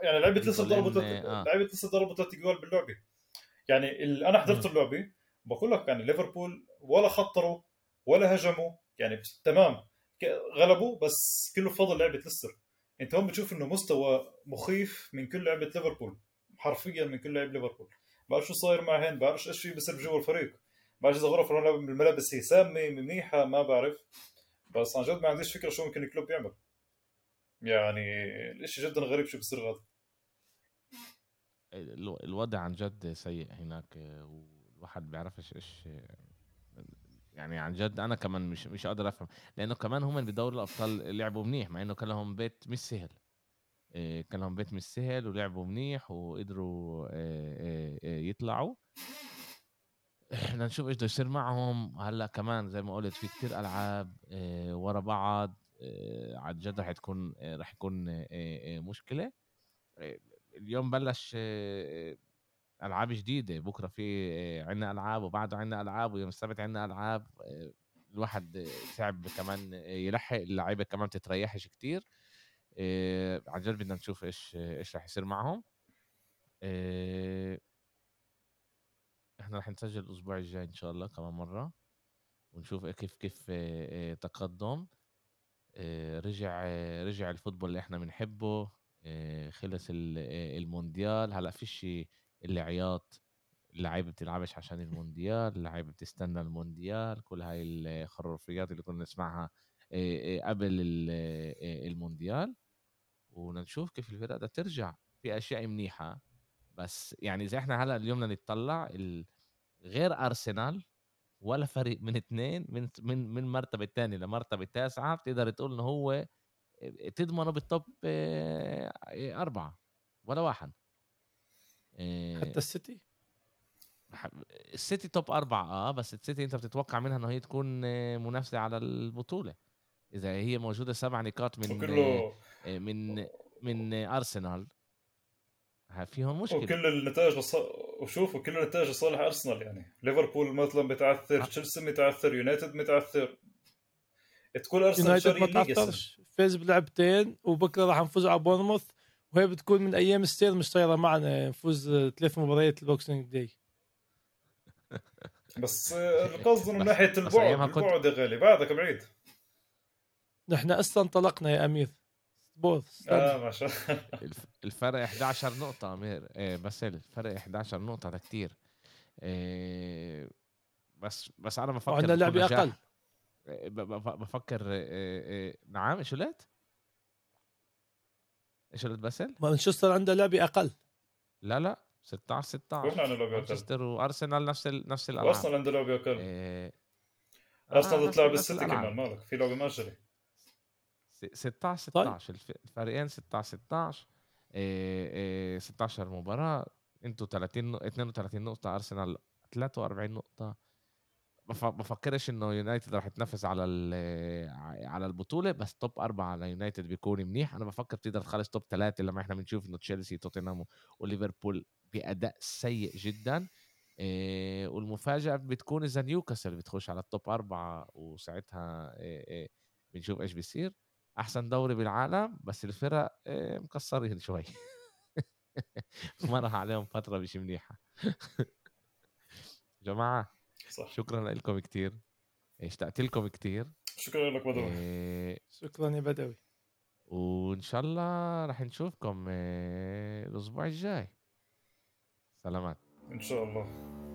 يعني لعيبه ليستر ضربوا جولين، تلت... آه. لعيبه ليستر ضربوا ثلاث جوال باللعبة. يعني. أنا حضرت اللعبة بقول لك يعني ليفربول ولا خطروا ولا هجموا يعني تمام. غلبوا بس كله بفضل لعبة ليستر. أنت هون بتشوف إنه مستوى مخيف من كل لعبة ليفربول حرفيا من كل لعب ليفربول. بعرف شو صاير معهن بعرف إيش في بصير جوا الفريق. بعرف إذا غرف الملابس هي سامة منيحة ما بعرف. بس عن جد ما عنديش فكرة شو ممكن الكلوب يعمل. يعني الإشي جدا غريب شو بصير غاد الو- الوضع عن جد سيء هناك آه، والواحد بيعرفش إيش يعني عن جد أنا كمان مش مش قادر أفهم. لأنه كمان هم بدوري الأبطال لعبوا منيح مع إنه كان لهم بيت مش سهل. آه، كان لهم بيت مش سهل ولعبوا منيح وقدروا آه، يطلعوا. بدنا نشوف إيش بده يصير معهم. هلأ كمان زي ما قلت في كتير ألعاب ورا بعض عن جد رح تكون رح يكون مشكلة. اليوم بلش ألعاب جديدة بكرة في عندنا ألعاب وبعده عندنا ألعاب ويوم السبت عندنا ألعاب الواحد تعب كمان يلحق اللعيبة كمان تتريحش كتير عن جد بدنا نشوف إيش إيش رح يصير معهم. إحنا رح نسجل الأسبوع الجاي إن شاء الله كمان مرة ونشوف كيف كيف تقدم. رجع رجع الفوتبول اللي إحنا بنحبه. خلص المونديال. هلأ فيش اللي عياط اللعيبة بتلعبش عشان المونديال اللعيبة بتستنى المونديال. كل هاي الخرافيات اللي كنا نسمعها قبل المونديال. ونشوف كيف الفرق بدها ترجع. في أشياء منيحة بس يعني إذا إحنا هلأ اليوم نطلع غير أرسنال ولا فريق من اثنين من من من مرتبة الثانية لمرتبة التاسعه بتقدر تقول إنه هو تضمنه بالتوب أربعة ولا واحد. حتى السيتي؟ السيتي توب أربعة آه بس السيتي أنت بتتوقع منها انه هي تكون منافسة على البطولة. إذا هي موجودة سبع نقاط من وكله من من أرسنال. فيهم مشكلة. وكل النتائج لص... وشوفوا كل النتائج لصالح أرسنال يعني. ليفربول مثلا بتعثر تشيلسي متعثر يونايتد متعثر تكون أرسنال يونايتد ما تعثرش فاز بلعبتين وبكرة راح نفوز على بورنموث وهي بتكون من أيام ستير مش طايره معنا نفوز ثلاث مباريات ال Boxing Day. *laughs* بس القصد من ناحية البعد البعد يا غالي. بعدك بعيد نحن أصلا انطلقنا يا أمير. اصبر آه ما شاء الله. *laughs* الفرق 11 نقطة أمير. إيه بس الفرق 11 نقطة ده كتير. إيه بس بس أنا بفكر وعندنا لعبة أقل. بفكر إيه إيه نعم إيش قلت؟ إيش قلت باسل؟ مانشستر عنده لعبة أقل. لا لا 16 16 وين عنده لعبة أقل؟ مانشستر وأرسنال نفس ال... نفس الألعاب. وأرسنال عنده لعبة أقل. إيه... أرسنال آه تلعب السيتي كمان مالك؟ في لعبة مأجلة 16 16 طيب. الفريقين 16 16 إيه 16 مباراة. أنتوا 30 32 نقطة أرسنال 43 نقطة. بفكرش إنه يونايتد راح يتنافس على على البطولة بس top أربعة على يونايتد بيكون منيح. أنا بفكر بتقدر تخلص top ثلاثة لما إحنا بنشوف إنه تشيلسي توتنهام وليفربول بأداء سيء جدا. إيه والمفاجأة بتكون إذا نيوكاسل بتخش على ال top أربعة وساعتها إيه إيه بنشوف إيش بيصير. أحسن دوري بالعالم بس الفرق آه، مكسرين شوي. *laughs* ما راح عليهم فترة مش منيحة. *laughs* جماعة. صح. شكرا لكم كثير اشتقت لكم كثير شكرا لك بدوي. إيه... شكرا يا بدوي. وإن شاء الله راح نشوفكم آه، الأسبوع الجاي. سلامات. إن شاء الله.